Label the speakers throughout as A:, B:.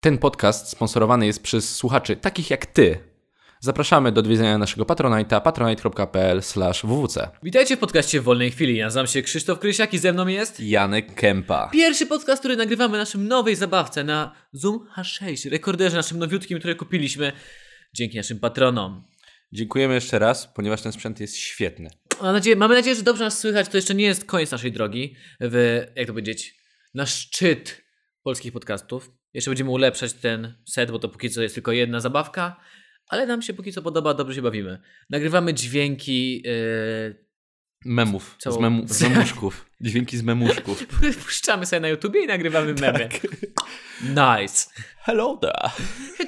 A: Ten podcast sponsorowany jest przez słuchaczy takich jak ty. Zapraszamy do odwiedzenia naszego Patronite'a patronite.pl wwc.
B: Witajcie w podcaście w wolnej chwili. Ja nazywam się Krzysztof Krysiak i ze mną jest
A: Janek Kępa.
B: pierwszy podcast, który nagrywamy na naszym nowej zabawce na Zoom H6, rekorderze naszym nowiutkim, który kupiliśmy dzięki naszym patronom.
A: Dziękujemy jeszcze raz, ponieważ ten sprzęt jest świetny.
B: Mam nadzieję, mamy nadzieję, że dobrze nas słychać. To jeszcze nie jest koniec naszej drogi w, jak to powiedzieć, na szczyt polskich podcastów. Jeszcze będziemy ulepszać ten set, bo to póki co jest tylko jedna zabawka, ale nam się póki co podoba, dobrze się bawimy. Nagrywamy dźwięki. Yy,
A: Memów, z, memu, z memuszków. Dźwięki z memuszków.
B: puszczamy sobie na YouTubie i nagrywamy memy.
A: Tak.
B: Nice.
A: Hello there.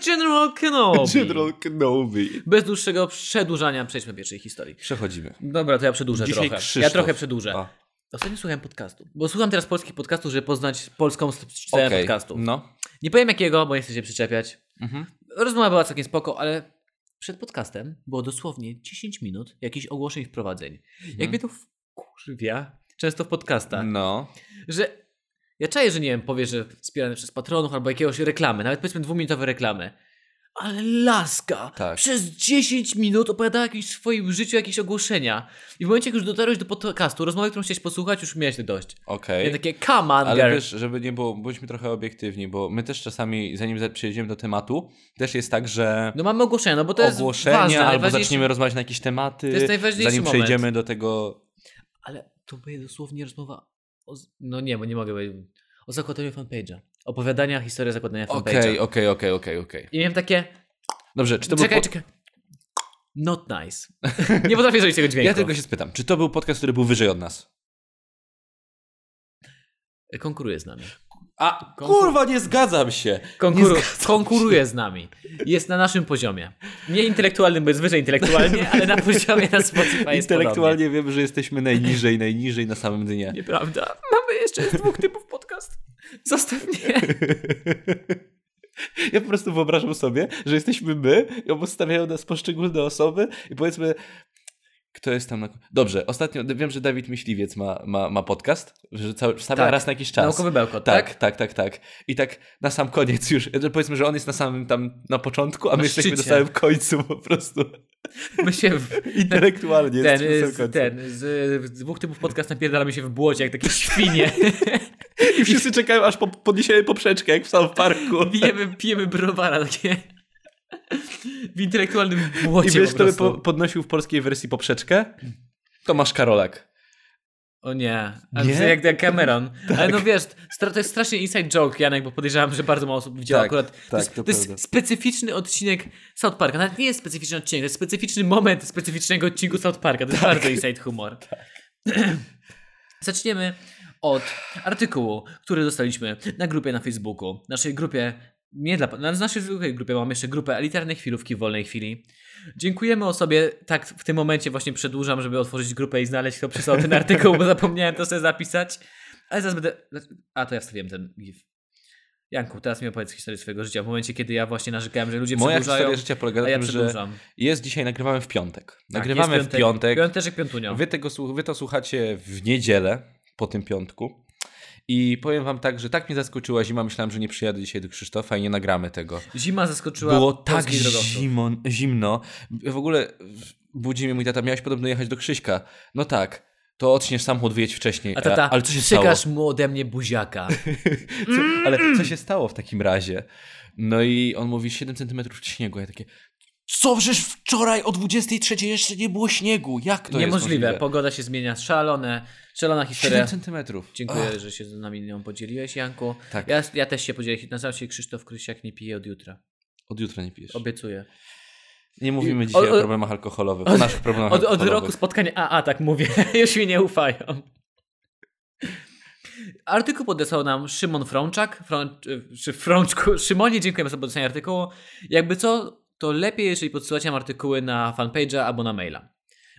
B: General Kenobi.
A: General Kenobi.
B: Bez dłuższego przedłużania przejdźmy do pierwszej historii.
A: Przechodzimy.
B: Dobra, to ja przedłużę
A: Dzisiaj
B: trochę.
A: Krzysztof.
B: Ja trochę przedłużę.
A: A,
B: Ostatnio słuchałem podcastu, bo słucham teraz polskich podcastów, żeby poznać polską scenę
A: Okej,
B: podcastów.
A: no.
B: Nie powiem jakiego, bo nie chcę się przyczepiać.
A: Mhm.
B: Rozmowa była całkiem spoko, ale przed podcastem było dosłownie 10 minut jakichś ogłoszeń wprowadzeń. Jak mnie to wkurwia często w podcastach,
A: No.
B: że ja czaję, że nie wiem, powie, że wspierane przez patronów albo jakiegoś reklamy, nawet powiedzmy dwuminutowe reklamy. Ale laska
A: Tak.
B: przez 10 minut opowiadała o jakimś swoim życiu, jakieś ogłoszenia. I w momencie, jak już dotarłeś do podcastu, rozmowy, którą chciałeś posłuchać, już miałeś dość.
A: Okej.
B: Ja takie, come on,
A: Ale
B: girl.
A: wiesz, żeby nie było, bądźmy trochę obiektywni, bo my też czasami, zanim za- przejdziemy do tematu, też jest tak, że
B: No mamy ogłoszenia, no bo to jest
A: ogłoszenia
B: ważne,
A: albo zaczniemy rozmawiać na jakieś tematy,
B: To jest najważniejszy
A: zanim
B: moment.
A: przejdziemy do tego...
B: Ale to będzie dosłownie rozmowa o... No nie, bo nie mogę powiedzieć. O zakładaniu fanpage'a. Opowiadania, historia zakładania fanpage'a.
A: Okej, okej, okej, okej, okej.
B: I miałem takie,
A: Dobrze, czy to
B: czekaj,
A: był... po-
B: czekaj. Not nice. nie potrafię zrobić tego dźwięku.
A: Ja tylko się spytam, czy to był podcast, który był wyżej od nas?
B: Konkuruje z nami.
A: A,
B: Konkur-
A: kurwa, nie zgadzam się.
B: Konkuru...
A: Nie zgadzam
B: konkuruje z nami. Jest na naszym poziomie. Nie intelektualnym, bo jest wyżej intelektualnie, ale na poziomie na Spotify jest
A: Intelektualnie wiem, że jesteśmy najniżej, najniżej na samym dnie.
B: podobnie. Nieprawda. Mamy jeszcze dwóch typów podcast. Zostaw mnie.
A: Ja po prostu wyobrażam sobie, że jesteśmy my i obstawiają nas poszczególne osoby i powiedzmy, kto jest tam na... Dobrze, ostatnio wiem, że Dawid Myśliwiec ma, ma, ma podcast, że cały, wstawia
B: Tak.
A: raz na jakiś czas.
B: Naukowy bełkot,
A: tak,
B: tak?
A: tak, tak, tak. I tak na sam koniec już, powiedzmy, że on jest na samym tam, na początku, a my jesteśmy na samym końcu po prostu.
B: My się w...
A: Intelektualnie
B: ten, z, ten, z, z dwóch typów podcast napierdalamy się w błocie, jak takie świnie.
A: I wszyscy czekają, aż po, podniesiemy poprzeczkę, jak w South Parku.
B: pijemy, pijemy browara takie w intelektualnym błocie
A: I wiesz, kto by po, podnosił w polskiej wersji poprzeczkę? Tomasz Karolak.
B: O nie,
A: Nie?
B: to jak, Cameron. Ale no wiesz, to jest strasznie inside joke, Janek, bo podejrzewam, że bardzo mało osób widziało
A: Tak,
B: akurat. to
A: tak,
B: jest,
A: to
B: to jest specyficzny odcinek South Parka. Nawet nie jest specyficzny odcinek, to jest specyficzny moment specyficznego odcinku South Parka. To jest bardzo inside humor. Zaczniemy od artykułu, który dostaliśmy na grupie na Facebooku. Naszej grupie, nie dla, na naszej zwykłej grupie mam jeszcze grupę elitarnej chwilówki w wolnej chwili. Dziękujemy osobie, tak w tym momencie właśnie przedłużam, żeby otworzyć grupę i znaleźć kto przysłał ten artykuł, bo zapomniałem to sobie zapisać. Ale zaraz będę, a to ja wstawiłem ten gif. Janku, teraz mi opowiedz historię swojego życia. W momencie, kiedy ja właśnie narzekałem, że ludzie
A: Moja
B: przedłużają,
A: historia życia polega na
B: ja
A: tym, że
B: przedłużam.
A: jest dzisiaj, nagrywamy w piątek.
B: Tak,
A: Nagrywamy
B: jest
A: w piątek.
B: Piąteczek, piątunio.
A: Wy, tego, wy to słuchacie w niedzielę po tym piątku. I powiem wam tak, że tak mnie zaskoczyła zima, myślałem, że nie przyjadę dzisiaj do Krzysztofa i nie nagramy tego.
B: Zima zaskoczyła
A: Było tak zimo, zimno. W ogóle budzi mnie mój tata, miałeś podobno jechać do Krzyśka. No tak, to odśniesz samochód, wyjedź wcześniej.
B: A tata,
A: ale co się stało?
B: mu ode mnie buziaka.
A: Co, ale co się stało w takim razie? No i on mówi 7 cm śniegu. Ja takie, co, przecież wczoraj o 23 jeszcze nie było śniegu. Jak to
B: Niemożliwe.
A: jest możliwe?
B: Pogoda się zmienia. Szalone. Szalona historia.
A: 7 centymetrów.
B: Dziękuję, że się z nami nią podzieliłeś, Janku.
A: Tak.
B: Ja, ja też się podzielę. Nazywam się Krzysztof Krysiak, nie piję od jutra.
A: Od jutra nie pijesz.
B: Obiecuję.
A: Nie mówimy dzisiaj
B: od-
A: o
B: od-
A: problemach alkoholowych, o naszych problemach
B: Od, od roku spotkania AA, tak mówię. Już mi nie ufają. Artykuł podesłał nam Szymon Frączak. Frącz, czy Frączku. Szymonie, dziękujemy za podesłanie artykułu. Jakby co, to lepiej, jeżeli podsyłacie nam artykuły na fanpage'a albo na maila.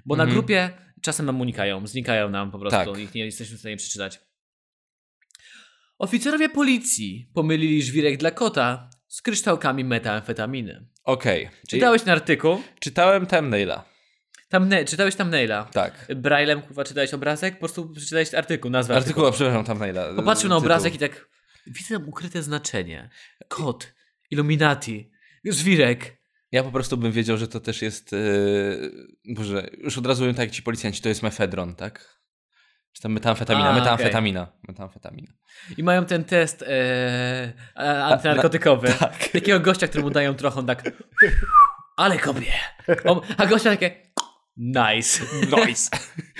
B: Bo na
A: Mhm.
B: grupie czasem nam unikają, znikają nam po prostu,
A: Tak.
B: ich nie jesteśmy w stanie przeczytać. Oficerowie policji pomylili żwirek dla kota z kryształkami metamfetaminy.
A: Okej.
B: Czytałeś ten artykuł?
A: Czytałem thumbnaila.
B: Tamne, czytałeś thumbnaila?
A: Tak.
B: Braillem, kurwa, czytałeś obrazek? Po prostu przeczytałeś artykuł, nazwę
A: Artykuł, przepraszam, thumbnaila.
B: Popatrzył na obrazek i tak, widzę tam ukryte znaczenie. Kot Illuminati. Żwirek.
A: Ja po prostu bym wiedział, że to też jest. Yy, Boże, już od razu wiem tak jak ci policjanci, to jest mefedron, tak? Czy tam metamfetamina?
B: A,
A: metamfetamina. Metamfetamina.
B: I mają ten test a- antynarkotykowy.
A: tak.
B: Takiego gościa, któremu dają trochę, tak ale kopie. A gościa takie nice.
A: Noise.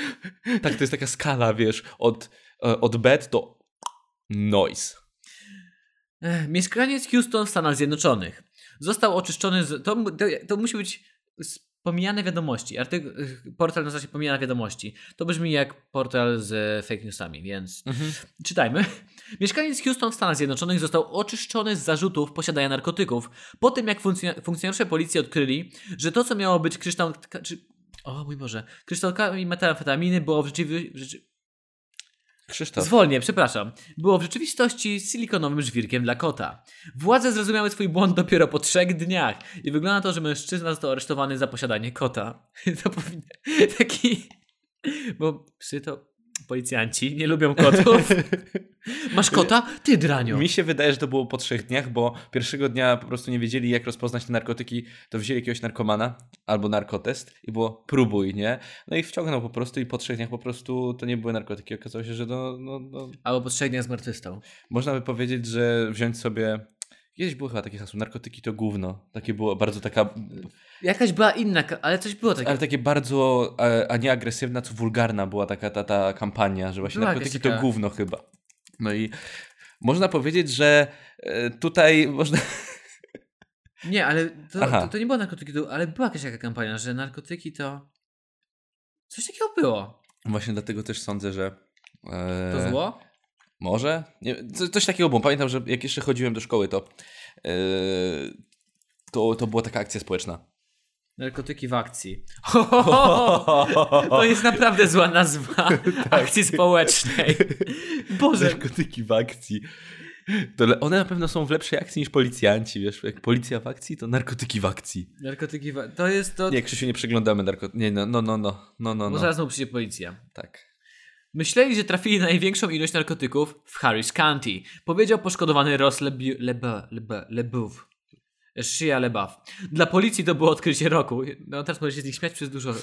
A: tak, to jest taka skala, wiesz, od, e, od bed do noise.
B: Mieszkaniec Houston w Stanach Zjednoczonych. Został oczyszczony z... To, to, to musi być pomijane wiadomości. Artyk... Portal nazywa się pomijane wiadomości. To brzmi jak portal z fake newsami, więc czytajmy. Mieszkaniec Houston w Stanach Zjednoczonych został oczyszczony z zarzutów posiadania narkotyków po tym, jak funkcjo- funkcjonariusze policji odkryli, że to, co miało być kryształ... O mój Boże. Kryształkami metamfetaminy było w rzeczywistości...
A: Krzysztof.
B: Przepraszam. Było w rzeczywistości silikonowym żwirkiem dla kota. Władze zrozumiały swój błąd dopiero po trzech dniach i wygląda na to, że mężczyzna został aresztowany za posiadanie kota. Taki... Bo psy to policjanci nie lubią kotów. Masz kota? Ty dranio.
A: Mi się wydaje, że to było po trzech dniach, bo pierwszego dnia po prostu nie wiedzieli, jak rozpoznać te narkotyki, to wzięli jakiegoś narkomana albo narkotest i było próbuj, nie? No i wciągnął po prostu i po trzech dniach po prostu to nie były narkotyki. Okazało się, że no, no, no,
B: Albo po trzech dniach zmartwychwstał.
A: można by powiedzieć, że wziąć sobie... Kiedyś było chyba takie hasło, narkotyki to gówno. Takie było bardzo taka,
B: Jakaś była inna, ale coś było takiego.
A: ale takie bardzo, e, a nie agresywna, co wulgarna była taka ta, ta kampania, że właśnie
B: Była
A: narkotyki
B: jakaś taka-
A: to gówno chyba. No i można powiedzieć, że e, tutaj można...
B: Nie, ale to, to, to nie było narkotyki, ale była jakaś taka kampania, że narkotyki to... Coś takiego było.
A: Właśnie dlatego też sądzę, że. e,
B: To zło?
A: Może? Nie, co, coś takiego było. Pamiętam, że jak jeszcze chodziłem do szkoły, to. e, to, to była taka akcja społeczna.
B: Narkotyki w akcji. To jest naprawdę zła nazwa akcji społecznej. Boże,
A: Narkotyki w akcji. To one na pewno są w lepszej akcji niż policjanci, wiesz? Jak policja w akcji, to narkotyki w akcji.
B: narkotyki w To jest to...
A: Nie, Krzysiu, nie przeglądamy narkotyków. Nie, no, no, no, no, no, no,
B: Bo
A: no.
B: zaraz mu przyjdzie policja.
A: Tak.
B: Myśleli, że trafili na największą ilość narkotyków w Harris County, powiedział poszkodowany Ross Lebu- Lebe- Lebe-. Shia LeBaf. Dla policji to było odkrycie roku. No teraz możecie z nich śmiać przez dużo.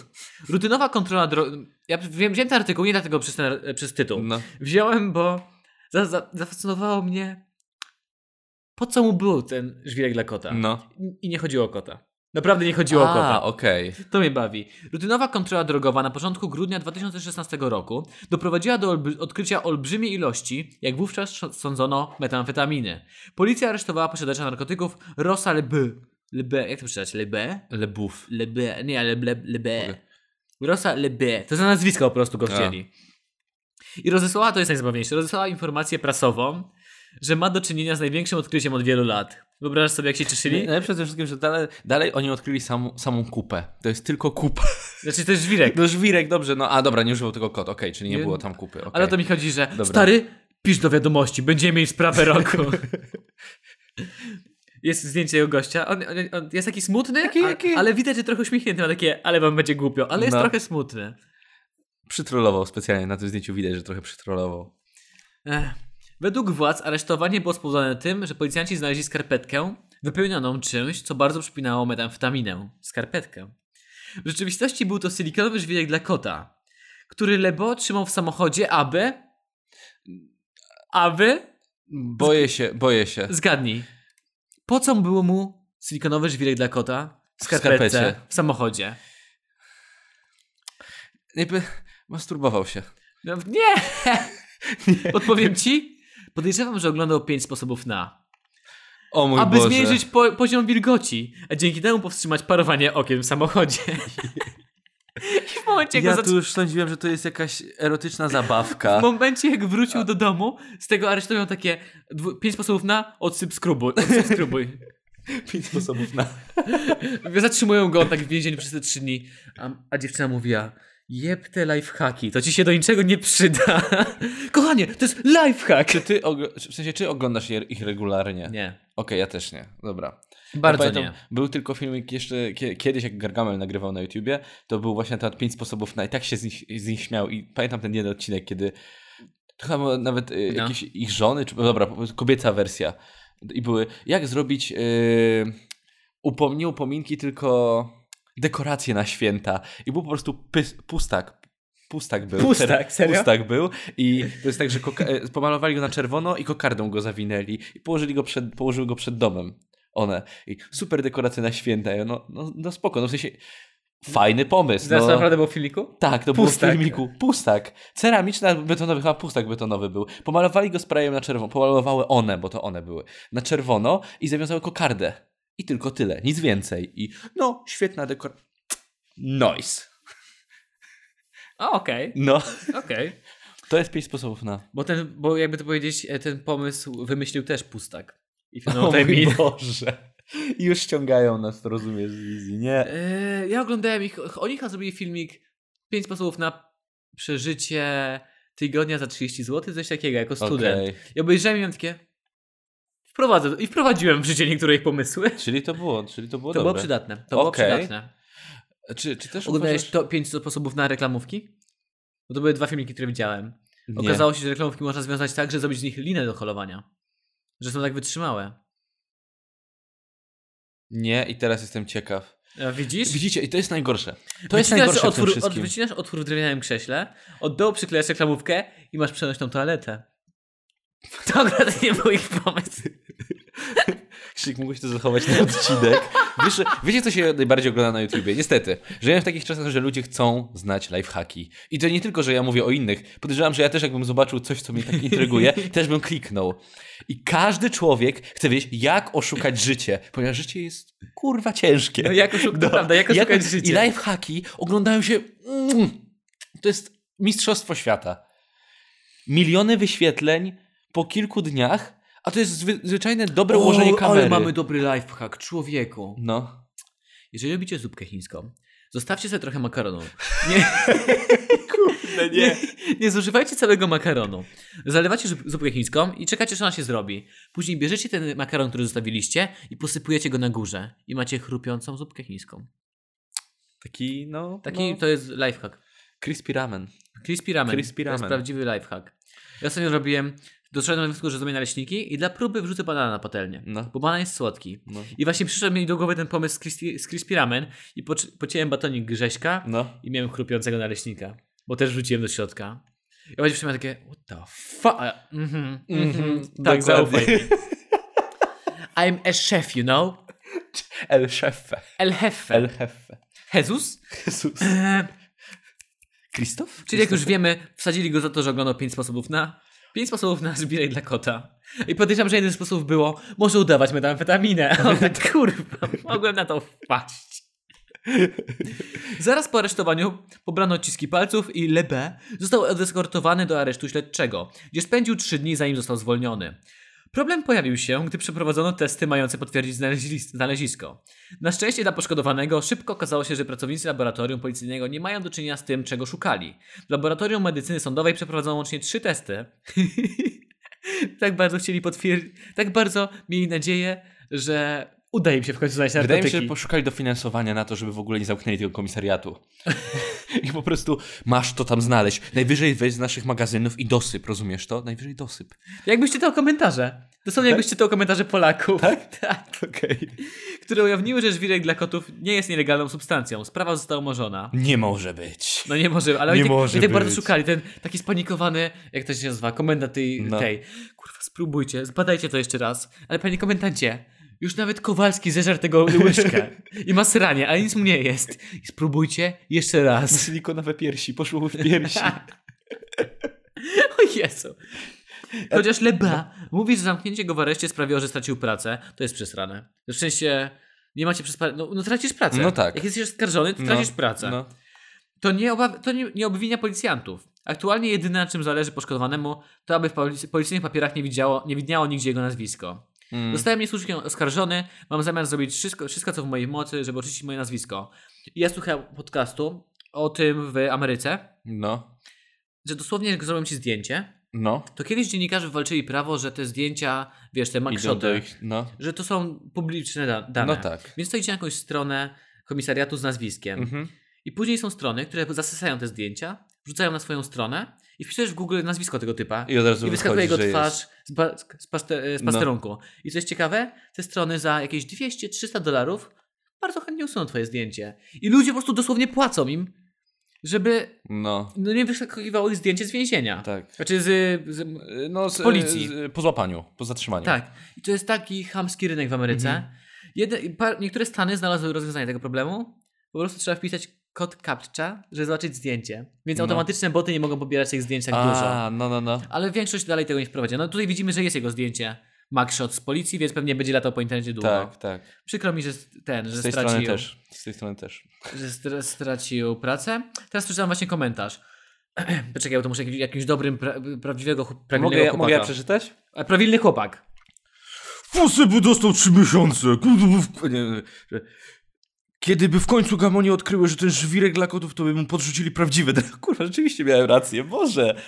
B: Rutynowa kontrola drogi. Ja wiem, wziąłem ten artykuł nie dlatego przez, ten, przez tytuł.
A: No.
B: Wziąłem, bo za, za, zafascynowało mnie po co mu był ten żwirek dla kota.
A: No.
B: I nie chodziło o kota. Naprawdę nie chodziło o
A: A,
B: kota.
A: okej.
B: To mnie bawi. Rutynowa kontrola drogowa na początku grudnia 2016 roku doprowadziła do olbr- odkrycia olbrzymiej ilości, jak wówczas sądzono, metamfetaminy. Policja aresztowała posiadacza narkotyków Rosa Lebe. Lebe, jak to przeczytać? Lebe?
A: Lebów.
B: Lebe, nie, ale Lebe. Lebe. Rosa Lebe. To za nazwisko po prostu go chcieli. I rozesłała, to jest najzabawniejsze, rozesłała informację prasową, że ma do czynienia z największym odkryciem od wielu lat. Wyobrażasz sobie, jak się cieszyli?
A: Najlepsze ze wszystkim, że dalej, dalej oni odkryli samą, samą kupę. To jest tylko kupa.
B: Znaczy, to jest żwirek.
A: No żwirek, dobrze, no a dobra, nie używał tego kod, okej, czyli nie,
B: Nie-
A: było tam kupy. okej.
B: Ale to mi chodzi, że
A: Dobra.
B: stary, pisz do wiadomości, będziemy mieli sprawę roku. Jest zdjęcie jego gościa. On, on, on jest taki smutny,
A: Taki-
B: a, ale widać, że trochę uśmiechnięty. Ma takie, ale wam będzie głupio. Ale jest
A: No.
B: trochę smutny.
A: Przytrollował specjalnie, na tym zdjęciu widać, że trochę przytrollował.
B: Ech. Według władz aresztowanie było spowodowane tym, że policjanci znaleźli skarpetkę wypełnioną czymś, co bardzo przypominało metamfetaminę. Skarpetkę. W rzeczywistości był to silikonowy żwirek dla kota, który Lebo trzymał w samochodzie, aby... Aby...
A: Boję się, boję się.
B: Zgadnij. Po co było mu silikonowy żwirek dla kota w
A: W
B: skarpetce
A: skarpecie.
B: w samochodzie?
A: Jakby masturbował się.
B: No, nie! Odpowiem ci. Podejrzewam, że oglądał pięć sposobów na.
A: O mój
B: aby
A: Boże.
B: zmierzyć po, poziom wilgoci, a dzięki temu powstrzymać parowanie okiem w samochodzie. I w momencie, jak
A: Ja
B: go
A: tu już sądziłem, że to jest jakaś erotyczna zabawka.
B: W momencie, jak wrócił do domu, z tego aresztują takie pięć sposobów na odsyp skrubuj. Odsyp skrubuj.
A: Pięć sposobów na...
B: Zatrzymują go tak w więzieniu przez te trzy dni. A, a dziewczyna mówiła, jeb te lifehacki, to ci się do niczego nie przyda. Kochanie, to jest lifehack.
A: Czy ty, w sensie, czy oglądasz ich regularnie?
B: Nie,
A: Okej, ja też nie. Dobra.
B: bardzo
A: Ja
B: nie.
A: pamiętam, Był tylko filmik jeszcze kie- kiedyś, jak Gargamel nagrywał na YouTubie, to był właśnie temat pięć sposobów na i tak się z nich, z nich śmiał i pamiętam ten jeden odcinek, kiedy chyba nawet y,
B: No.
A: jakieś ich żony, czy dobra, kobieca wersja I były, jak zrobić yy, upom- nie upominki, tylko dekoracje na święta. I był po prostu pys- pustak. Pustak był.
B: Pustak, serio?
A: Pustak był. I to jest tak, że e, pomalowali go na czerwono i kokardą go zawinęli. I położyli go przed, położyły go przed domem. One. I super dekoracje na święta. No, no, no spoko. No w sensie fajny pomysł.
B: Znasz
A: no.
B: naprawdę było w filmiku?
A: Tak, to
B: Pustak.
A: było w filmiku. Pustak. Ceramiczny betonowy, chyba pustak betonowy był. Pomalowali go sprayem na czerwono. Pomalowały one, bo to one były. Na czerwono i zawiązały kokardę. I tylko tyle, nic więcej. I no, świetna dekoracja. Noise.
B: Okej,
A: No,
B: okej.
A: to jest pięć sposobów na.
B: Bo ten, bo jakby to powiedzieć, e, ten pomysł wymyślił też pustak. I
A: O mój Boże. I Już ściągają nas, to rozumiesz, z wizji, nie?
B: e, Ja oglądałem ich, oni chyba zrobili filmik 5 sposobów na przeżycie tygodnia za 30 zł, coś takiego, jako student.
A: Okej.
B: I obejrzałem i miałem takie wprowadzę, i wprowadziłem w życie niektóre ich pomysły.
A: Czyli to było, czyli to było
B: To było
A: dobre.
B: przydatne. To było
A: Okej.
B: przydatne.
A: Czy, czy też
B: Oglądałeś
A: uważasz...
B: to 5 sposobów na reklamówki? Bo to były dwa filmiki, które widziałem.
A: Nie.
B: Okazało się, że reklamówki można związać tak, że zrobić z nich linę do holowania. Że są tak wytrzymałe.
A: Nie, i teraz jestem ciekaw.
B: A widzisz?
A: Widzicie, i to jest najgorsze. To jest najgorsze w tym
B: otwór, od,
A: wszystkim.
B: wycinasz otwór w drewnianym krześle, od dołu przyklejasz reklamówkę i masz przenośną toaletę. To akurat nie był ich pomysł.
A: Krzyk, mógłbyś to zachować na odcinek. Wiesz, wiecie, co się najbardziej ogląda na YouTubie? Niestety. Żyjemy w takich czasach, że ludzie chcą znać lifehacki. I to nie tylko, że ja mówię o innych. Podejrzewam, że ja też jakbym zobaczył coś, co mnie tak intryguje, też bym kliknął. I każdy człowiek chce wiedzieć, jak oszukać życie, ponieważ życie jest kurwa ciężkie.
B: No jak oszukać,
A: No,
B: prawda, jak oszukać
A: I
B: życie.
A: lifehacki oglądają się... Mm, to jest mistrzostwo świata. Miliony wyświetleń po kilku dniach, a to jest zwy, zwyczajne dobre ułożenie kamery.
B: ale mamy dobry lifehack, człowieku.
A: No.
B: Jeżeli lubicie zupkę chińską, zostawcie sobie trochę makaronu. Nie,
A: Kurde,
B: nie, nie zużywajcie całego makaronu. Zalewacie zup- zupkę chińską i czekacie, aż ona się zrobi. Później bierzecie ten makaron, który zostawiliście i posypujecie go na górze. I macie chrupiącą zupkę chińską.
A: Taki, no...
B: Taki
A: no,
B: to jest lifehack.
A: crispy ramen.
B: Crispy ramen.
A: Crispy
B: To jest
A: ramen.
B: prawdziwy lifehack. Ja ostatnio robiłem, doszedłem do wniosku, że zrobię naleśniki i dla próby wrzucę banana na patelnię.
A: No.
B: Bo banan jest słodki.
A: No.
B: I właśnie przyszedł mi do głowy ten pomysł z crispy, z crispy ramen i poc- pociąłem batonik Grześka
A: No.
B: i miałem chrupiącego naleśnika. Bo też wrzuciłem do środka. I właśnie przyszedłem takie, what the fuck? Mhm, mhm. Tak,
A: dokładnie.
B: zaufaj mi. I'm a chef, you know?
A: El Chefe.
B: El jefe.
A: El.
B: Jesus?
A: Jezus.
B: Eee,
A: Krzysztof?
B: czyli jak już wiemy, wsadzili go za to, że oglądał 5 sposobów na... 5 sposobów na zbieraj dla kota. I podejrzewam, że jeden z sposobów było, może udawać metamfetaminę. A on tak, kurwa, mogłem na to wpaść. Zaraz po aresztowaniu pobrano odciski palców i Lebe został odeskortowany do aresztu śledczego, gdzie spędził 3 dni zanim został zwolniony. Problem pojawił się, gdy przeprowadzono testy mające potwierdzić znalezis- znalezisko. Na szczęście dla poszkodowanego szybko okazało się, że pracownicy laboratorium policyjnego nie mają do czynienia z tym, czego szukali. W laboratorium medycyny sądowej przeprowadzono łącznie trzy testy. tak bardzo chcieli potwierdzić, tak bardzo mieli nadzieję, że uda im się w końcu znaleźć
A: Wydaje mi
B: narkotyki.
A: się, że poszukali dofinansowania na to, żeby w ogóle nie zamknęli tego komisariatu. I po prostu masz to tam znaleźć. Najwyżej weź z naszych magazynów i dosyp, rozumiesz to? Najwyżej dosyp.
B: Jakbyś czytał komentarze. Dosłownie jakbyś czytał komentarze Polaków. Tak? tak.
A: Okej.
B: Które ujawniły, że żwirek dla kotów nie jest nielegalną substancją. Sprawa została umorzona.
A: Nie może być.
B: No nie może, ale
A: Nie
B: oni, tak,
A: może
B: oni tak bardzo szukali. Ten taki spanikowany, jak to się nazywa, komendant tej,
A: No.
B: tej. Kurwa, spróbujcie, zbadajcie to jeszcze raz. Ale panie komendancie, już nawet Kowalski zeżarł tego łyżkę i ma sranie, ale nic mu nie jest. I spróbujcie jeszcze raz.
A: Silikonowe piersi, poszło w piersi.
B: O Jezu. Chociaż Leba mówi, że zamknięcie go w areszcie sprawiło, że stracił pracę, to jest przesrane. W sensie, nie macie przez... No, no tracisz pracę.
A: No tak.
B: Jak jesteś oskarżony, to tracisz pracę.
A: No.
B: To, nie, obaw- to nie, nie obwinia policjantów. Aktualnie jedyne, na czym zależy poszkodowanemu, to aby w policy- policyjnych papierach nie, widziało, nie widniało nigdzie jego nazwisko.
A: Mm.
B: Zostałem niesłusznie oskarżony, mam zamiar zrobić wszystko, wszystko, co w mojej mocy, żeby oczyścić moje nazwisko. I ja słuchałem podcastu o tym w Ameryce,
A: No.
B: że dosłownie jak zrobią ci zdjęcie,
A: No.
B: to kiedyś dziennikarze walczyli prawo, że te zdjęcia, wiesz, te makszoty,
A: ich, no.
B: że to są publiczne da- dane.
A: No tak.
B: Więc to idzie na jakąś stronę komisariatu z nazwiskiem.
A: Mhm.
B: I później są strony, które zasysają te zdjęcia, wrzucają na swoją stronę i wpisujesz w Google nazwisko tego typa
A: I od razu
B: i wyskakuje jego twarz z, ba- z, paste, z
A: No.
B: pasterunku. I co jest ciekawe, te strony za jakieś 200-300 dolarów bardzo chętnie usuną twoje zdjęcie. I ludzie po prostu dosłownie płacą im, żeby
A: No,
B: no, nie wyskakiwało ich zdjęcie z więzienia.
A: tak.
B: Znaczy z, z,
A: No,
B: Z policji.
A: z- po złapaniu, po zatrzymaniu.
B: Tak. I to jest taki chamski rynek w Ameryce.
A: Mhm.
B: Jedne, niektóre stany znalazły rozwiązanie tego problemu. Po prostu trzeba wpisać kod captcha, żeby zobaczyć zdjęcie. Więc
A: No.
B: automatyczne boty nie mogą pobierać tych zdjęć tak dużo.
A: A, no, no, no.
B: Ale większość dalej tego nie wprowadzi. No tutaj widzimy, że jest jego zdjęcie. Mugshot z policji, więc pewnie będzie latał po internecie długo.
A: Tak, tak.
B: Przykro mi, że ten, że
A: Z tej
B: stracił,
A: strony też. Z tej strony też.
B: że stra- stracił pracę. Teraz przeczytałem właśnie komentarz. Poczekaj, bo to muszę jakimś, dobrym, pra- prawdziwego, prawilnego
A: Mogę,
B: chłopaka.
A: mogę ja przeczytać?
B: A, Prawilny chłopak.
A: Fusy by dostał trzy miesiące. Nie, nie, że- Kiedy by w końcu gamonie odkryły, że ten żwirek dla kotów, to by mu podrzucili prawdziwe. Kurwa, rzeczywiście miałem rację. Boże.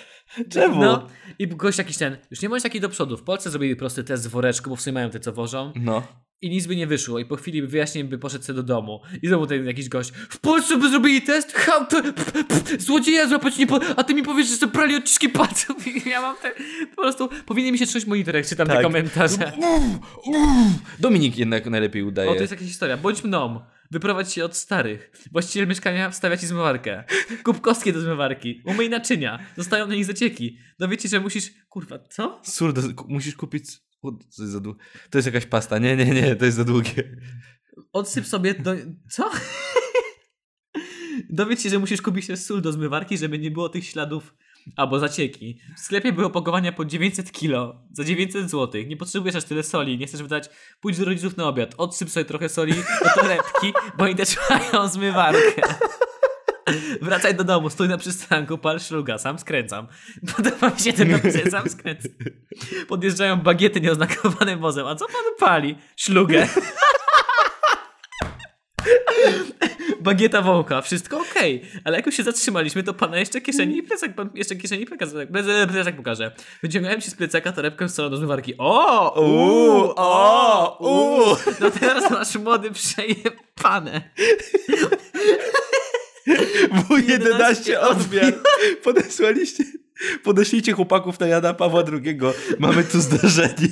A: Czemu?
B: No i gość jakiś ten, już nie bądź taki do przodu. W Polsce zrobili prosty test z woreczku, bo w sumie mają te, co wożą.
A: No.
B: I nic by nie wyszło. I po chwili wyjaśnień by poszedł sobie do domu. I znowu ten jakiś gość. W Polsce by zrobili test? Ha, p, p, p, złodzieja złapać nie po... A ty mi powiesz, że to prali odciski palców. I ja mam te... Po prostu powinien mi się trząść monitor, jak czytam te
A: Tak.
B: komentarze.
A: Dominik jednak najlepiej udaje.
B: O, to jest jakaś historia. Bądź mną. Wyprowadź się od starych. Właściciel mieszkania wstawia ci zmywarkę. Kup kostki do zmywarki. Umyj naczynia. Zostają na nich zacieki. Dowie ci, że musisz... Kurwa, co?
A: Sur, do- ku- musisz kupić... O, to, jest za dłu- to jest jakaś pasta. Nie, nie, nie, to jest za długie.
B: Odsyp sobie do... Co? Dowiedz się, że musisz kupić też sól do zmywarki, żeby nie było tych śladów albo zacieki. W sklepie były opakowania po 900 kilo za 900 zł. Nie potrzebujesz aż tyle soli, nie chcesz wydać. Pójdź do rodziców na obiad, odsyp sobie trochę soli do torebki, bo oni też mają zmywarkę. Wracaj do domu, stój na przystanku, pal szluga, sam skręcam. Podoba mi się ten napis, sam skręcam. Podjeżdżają bagiety nieoznakowane wozem. A co pan pali? Szlugę. Bagieta wącha, wszystko okej, ale jak już się zatrzymaliśmy, to pana jeszcze kieszeni i plecak, pan jeszcze kieszeni i plecak, plecak, pokaże. Wyciągałem ci z plecaka torebkę z do zmywarki. O!
A: Uuu, o, uuu.
B: No teraz masz młody przejebane.
A: W 11
B: 11
A: odmian. Podesłaliście... Podeślijcie chłopaków na Jana Pawła II. Mamy tu zdarzenie.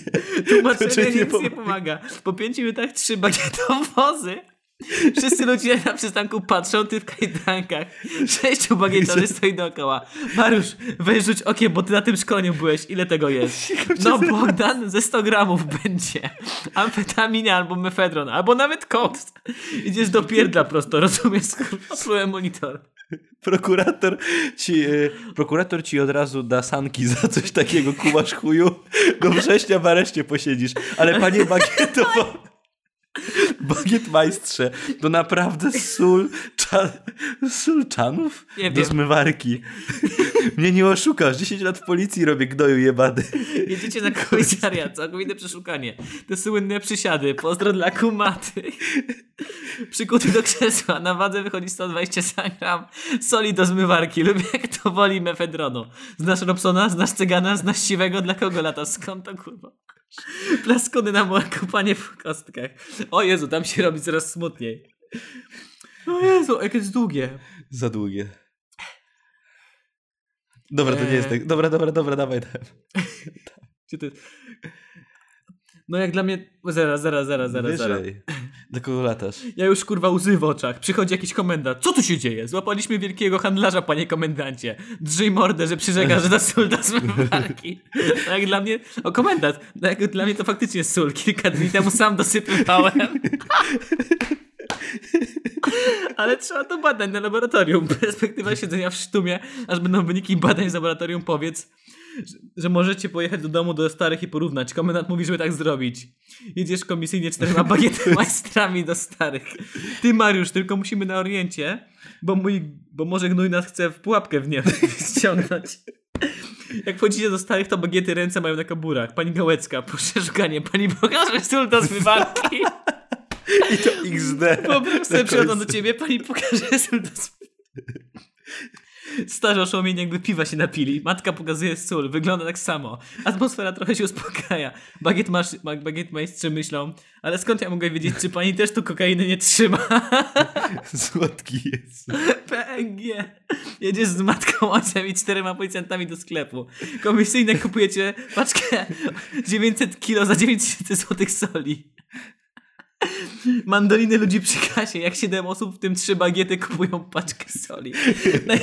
B: Tłumaczenie nic nie
A: pomaga.
B: pomaga. Po pięciu minutach trzy bagietowozy. Wszyscy ludzie na przystanku patrzą, ty w kajdankach. Sześciu bagietorzy stoi dookoła. Mariusz, weź rzuć okiem, bo ty na tym szkoleniu byłeś. Ile tego jest? No Bogdan, ze 100 gramów będzie. Amfetamina albo mefedron, albo nawet koks. Idziesz do pierdla prosto, rozumiesz? Oplułem monitor.
A: Prokurator ci, e, prokurator ci od razu da sanki za coś takiego, kumasz chuju. Do września w areszcie posiedzisz. Ale panie Bagieto, Bagiet majstrze, to naprawdę sól, cza, sól czanów
B: Nie
A: do
B: wiem.
A: zmywarki. Mnie nie oszukasz, 10 lat w policji robię gnoju jebany.
B: Jedziecie na komisariat, całkowite przeszukanie. Te słynne przysiady, pozdro dla kumaty. Przykuty do krzesła, na wadze wychodzi 120 gram soli do zmywarki lub jak to woli mefedronu. Znasz Robsona, znasz Cygana, znasz Siwego, dla kogo lata? Skąd to kurwa? Plaskony na morku, panie w kostkach. O Jezu, tam się robi coraz smutniej. O Jezu, jak jest długie.
A: Za długie. Dobra, to nie jest tak. Dobra, dobra, dobra, dawaj. dawaj.
B: Gdzie to jest? No jak dla mnie... Zaraz, zaraz, zaraz, zaraz.
A: Wyżej. Do kogo latasz?
B: Ja już kurwa łzy w oczach. Przychodzi jakiś komendant. Co tu się dzieje? Złapaliśmy wielkiego handlarza, panie komendancie. Drzyj mordę, że przyrzeka, że to sól do zmywarki. No jak dla mnie... O, komendant. No jak dla mnie to faktycznie sól. Kilka dni temu sam dosypywałem. Ale trzeba to badań na laboratorium. Perspektywa siedzenia w sztumie, aż będą wyniki badań z laboratorium, powiedz, że, że możecie pojechać do domu do starych i porównać. Komendant mówi, żeby tak zrobić. Jedziesz komisyjnie czterema bagietmajstrami do starych. Ty, Mariusz, tylko musimy na oriencie, bo, mój, bo może gnój nas chce w pułapkę w nie ściągnąć. Jak wchodzicie do starych, to bagiety ręce mają na kaburach. Pani Gałecka, proszę szukanie. Pani pokaże do zmywarki.
A: I to XD.
B: Sobie,
A: Na
B: przychodzą do ciebie, pani pokaże zmywarki. Starzy oszołomieni jakby piwa się napili. Matka pokazuje sól. Wygląda tak samo. Atmosfera trochę się uspokaja. Bagiet, masz, bagiet majstrzy myślą, ale skąd ja mogę wiedzieć, czy pani też tu kokainy nie trzyma?
A: Słodki jest.
B: PNG. Jedziesz z matką, ojcem i czterema policjantami do sklepu. Komisyjne kupujecie paczkę 900 kilo za 9000 zł soli. Mandoliny ludzi przy kasie. Jak 7 osób, w tym 3 bagiety kupują paczkę soli. No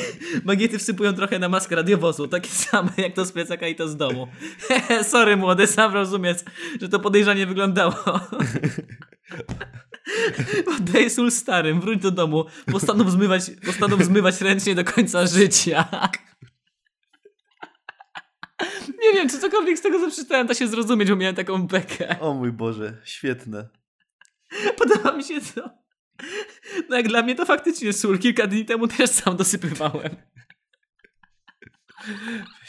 B: Bagiety wsypują trochę na maskę radiowozu. Takie same jak to z plecaka i to z domu. Sorry młody, sam rozumiesz, że to podejrzanie wyglądało. Oddaję sól starym, wróć do domu. Postanów zmywać, postanów zmywać ręcznie do końca życia. Nie wiem, czy cokolwiek z tego, co da się zrozumieć, bo miałem taką bekę.
A: O mój Boże, świetne.
B: Podoba mi się to. No jak dla mnie to faktycznie sól. Kilka dni temu też sam dosypywałem.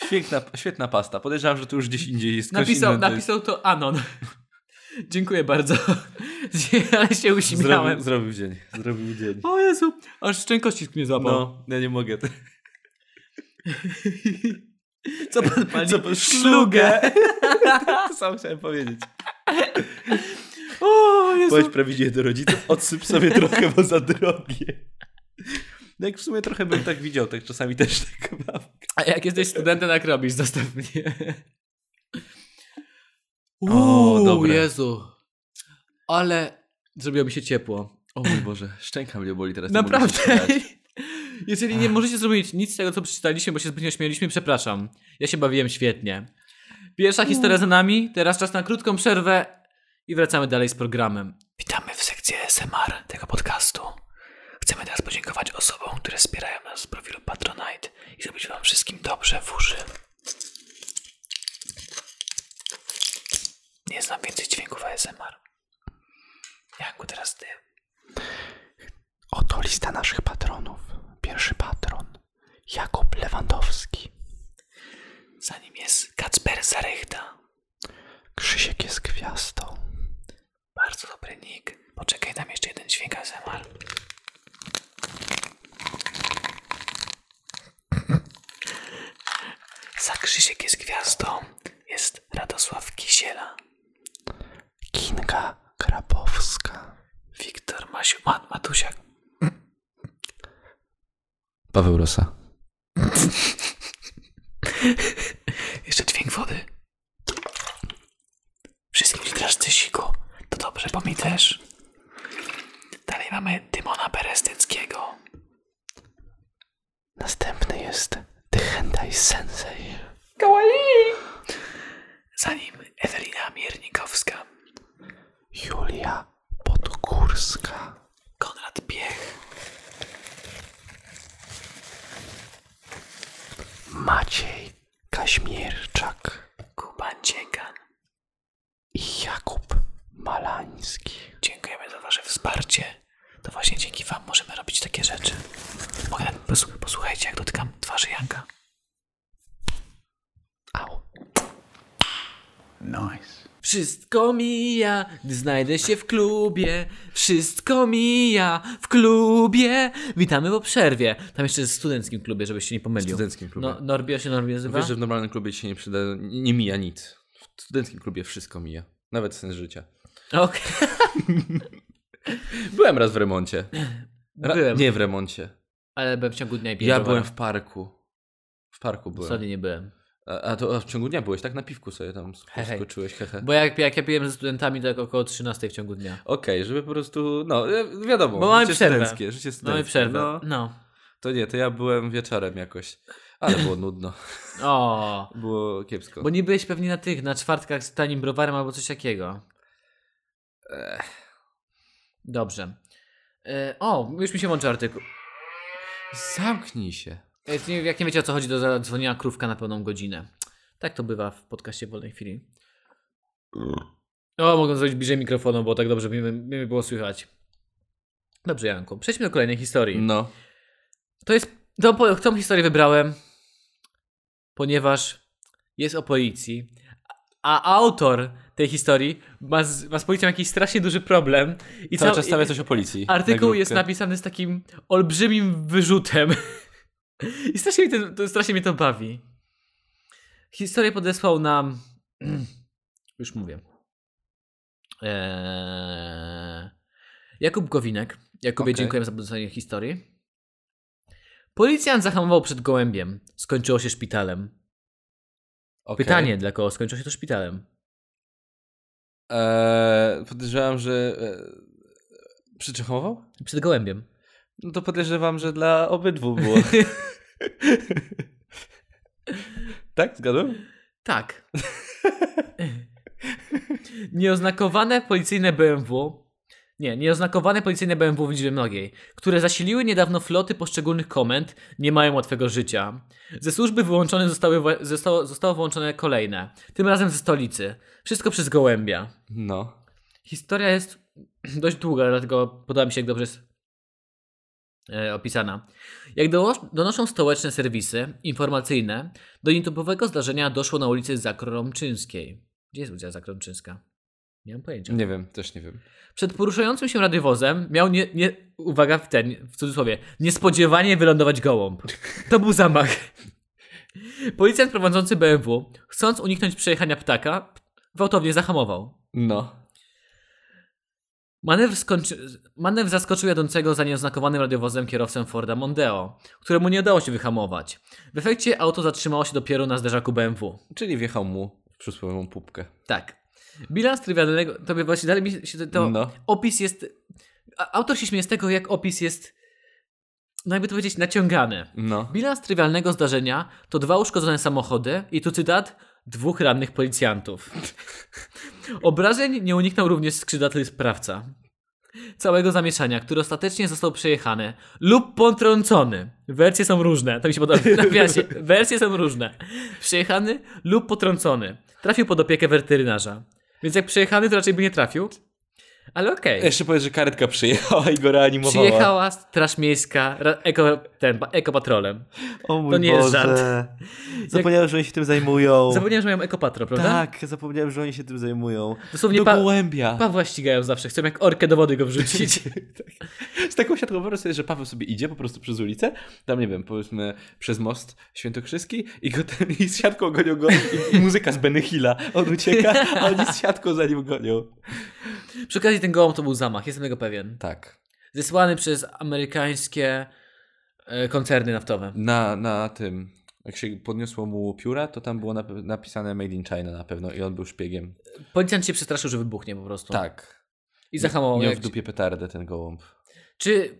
A: Świetna, świetna pasta. Podejrzewam, że to już gdzieś indziej jest.
B: Napisał, napisał to Anon. Dziękuję bardzo. Ale się
A: Zrobił,
B: uśmiałem.
A: zrobił dzień. Zrobił dzień.
B: O Jezu, aż szczękościsk mnie złapał.
A: No, ja nie mogę.
B: Co pan pali?
A: Co pan-
B: Szlugę.
A: to sam chciałem powiedzieć.
B: O Jezu.
A: Powiedz prawdziwie do rodziców, odsyp sobie trochę, bo za drogie. No jak w sumie trochę bym tak widział, tak czasami też tak mam.
B: A jak jesteś studentem, jak robisz? Zostaw mnie.
A: O,
B: Uuu,
A: dobre.
B: Jezu. Ale zrobiło mi się ciepło.
A: O mój Boże, szczęka mnie boli teraz.
B: Naprawdę. Jeżeli nie możecie zrobić nic z tego, co przeczytaliśmy, bo się zbytnio śmieliśmy, przepraszam. Ja się bawiłem świetnie. Pierwsza historia za nami, teraz czas na krótką przerwę i wracamy dalej z programem. Witamy w sekcji SMR tego podcastu. Chcemy teraz podziękować osobom, które wspierają nas z profilu Patronite i zrobić wam wszystkim dobrze w uszy. Nie znam więcej dźwięków ASMR. Janku, teraz ty.
C: Oto lista naszych patronów. Pierwszy patron Jakub Lewandowski.
B: Za nim jest Kacper Zarychta.
C: Krzysiek jest gwiazdą.
B: Bardzo dobry nick. Poczekaj, tam jeszcze jeden dźwięk ASMR. Za Krzysiek jest gwiazdą. Jest Radosław Kisiela.
C: Kinga Grabowska.
B: Wiktor Masiu, Mat Matusiak.
A: Paweł Rosa.
B: Jeszcze dźwięk wody. Wszystkim ci teraz siku. To dobrze, bo mi też. Dalej mamy Tymona Perestyckiego.
C: Następny jest The Hentai Sensei.
B: Za nim Ewelina Miernikowska.
C: Julia Podgórska.
B: Konrad Piech.
C: Maciej Kaźmierczak.
B: Kuba Dziekan.
C: I Jakub Malański.
B: Dziękujemy za wasze wsparcie. To właśnie dzięki wam możemy robić takie rzeczy. Mogę posłuchajcie, jak dotykam twarzy Janka.
C: Au.
B: Wszystko mija, gdy znajdę się w klubie. Wszystko mija w klubie. Witamy po przerwie. Tam jeszcze jest w studenckim klubie, żebyś się nie pomylił.
A: W studenckim klubie.
B: No, Norbia się Norbi nazywa?
A: Wiesz, że w normalnym klubie ci się nie przyda, nie, nie mija nic. W studenckim klubie wszystko mija. Nawet sens życia.
B: Okej.
A: Byłem raz w remoncie. Ra-
B: Byłem.
A: Nie w remoncie.
B: Ale byłem w ciągu dnia i
A: Ja byłem w parku. W parku byłem.
B: Sorry, nie byłem.
A: A, a to a w ciągu dnia byłeś, tak? Na piwku sobie tam skoczyłeś, hehe.
B: Bo jak, jak ja piłem ze studentami, to jak około 13 w ciągu dnia.
A: Okej, żeby po prostu, no e, wiadomo,
B: Bo mamy
A: życie
B: przerwę.
A: studenckie, życie studenckie.
B: No i przerwę.
A: No,
B: No.
A: to nie, to ja byłem wieczorem jakoś, ale było nudno,
B: O.
A: było kiepsko.
B: Bo nie byłeś pewnie na tych, na czwartkach z tanim browarem albo coś takiego. Dobrze. E, o, już mi się łączy artykuł.
A: Zamknij się.
B: E, Jak nie wiecie o co chodzi, to zadzwoniła krówka na pełną godzinę. Tak to bywa w podcaście Wolnej Chwili. O, mogę zrobić bliżej mikrofonu, bo tak dobrze mi, mi było słychać. Dobrze, Janku. Przejdźmy do kolejnej historii.
A: No,
B: To jest. Tą historię wybrałem, ponieważ jest o policji. A autor tej historii ma z, ma z policją jakiś strasznie duży problem. I
A: cały
B: cał-
A: czas stawia coś o policji. na
B: Artykuł
A: grupkę.
B: jest napisany z takim olbrzymim wyrzutem. I strasznie, mi to, to, strasznie mnie to bawi. Historię podesłał nam. Już mówię. Eee, Jakub Gowinek. Jakubie, dziękujemy za podesłanie historii. Policjant zahamował przed gołębiem. Skończyło się szpitalem.
A: Okej.
B: Pytanie, dla kogo skończyło się to szpitalem?
A: Eee, podejrzewam, że... E, przyczechował?
B: Przed gołębiem.
A: No to podejrzewam, że dla obydwu było. tak? Zgadłem?
B: Tak. Nieoznakowane policyjne BMW. Nie, nieoznakowane policyjne BMW w liczbie mnogiej, które zasiliły niedawno floty poszczególnych komend, nie mają łatwego życia. Ze służby wyłączone zostały, zostało, zostało wyłączone kolejne, tym razem ze stolicy. Wszystko przez gołębia.
A: No.
B: Historia jest dość długa, dlatego podoba mi się, jak dobrze jest e, opisana. Jak donoszą stołeczne serwisy informacyjne, do nietypowego zdarzenia doszło na ulicy Zakromczyńskiej. Gdzie jest ulica Zakromczyńska? Nie mam pojęcia.
A: Nie wiem, też nie wiem.
B: Przed poruszającym się radiowozem miał, nie, nie, uwaga w ten, w cudzysłowie, niespodziewanie wylądować gołąb. To był zamach. Policjant prowadzący BMW, chcąc uniknąć przejechania ptaka, gwałtownie zahamował.
A: No.
B: Manewr, skończy... Manewr zaskoczył jadącego za nieoznakowanym radiowozem kierowcę Forda Mondeo, któremu nie udało się wyhamować. W efekcie auto zatrzymało się dopiero na zderzaku BMW.
A: Czyli wjechał mu w przysłowiową pupkę.
B: Tak. Bilans trywialnego, to by właśnie dalej mi się to,
A: No.
B: opis jest, autor się śmieje z tego, jak opis jest, no jakby to powiedzieć, naciągany.
A: No.
B: Bilans trywialnego zdarzenia to dwa uszkodzone samochody i tu cytat, dwóch rannych policjantów. Obrażeń nie uniknął również skrzydlaty sprawca. Całego zamieszania, który ostatecznie został przejechany lub potrącony. Wersje są różne. To mi się podoba. nawiasie. Wersje są różne. Przejechany lub potrącony. Trafił pod opiekę weterynarza. Więc jak przejechany, to raczej by nie trafił. Ale okej.
A: Jeszcze powiedz, że karetka przyjechała i go reanimowała.
B: Przyjechała straż miejska, eko, ten, ekopatrolem.
A: O mój
B: To nie jest
A: Boże.
B: żart.
A: Zapomniałem, że oni się tym zajmują.
B: Zapomniałem, że mają ekopatrol, prawda?
A: Tak, zapomniałem, że oni się tym zajmują.
B: Dosłownie
A: Do
B: pa-
A: gołębia.
B: Pawła ścigają zawsze, chcą jak orkę do wody go wrzucić.
A: Z taką siatką wyobraź sobie, że Paweł sobie idzie po prostu przez ulicę, tam nie wiem, powiedzmy przez most Świętokrzyski i, go ten, i z siatką gonią go i, i muzyka z Benny Hilla. On ucieka, a oni z siatką za nim gonią.
B: Przy okazji ten gołąb to był zamach, jestem tego pewien.
A: Tak.
B: Zesłany przez amerykańskie e, koncerny naftowe.
A: Na, na tym, jak się podniosło mu pióra, to tam było napisane Made in China na pewno i on był szpiegiem.
B: Policjant się przestraszył, że wybuchnie po prostu.
A: Tak.
B: I zahamował.
A: Miał w dupie petardę ten gołąb.
B: Czy.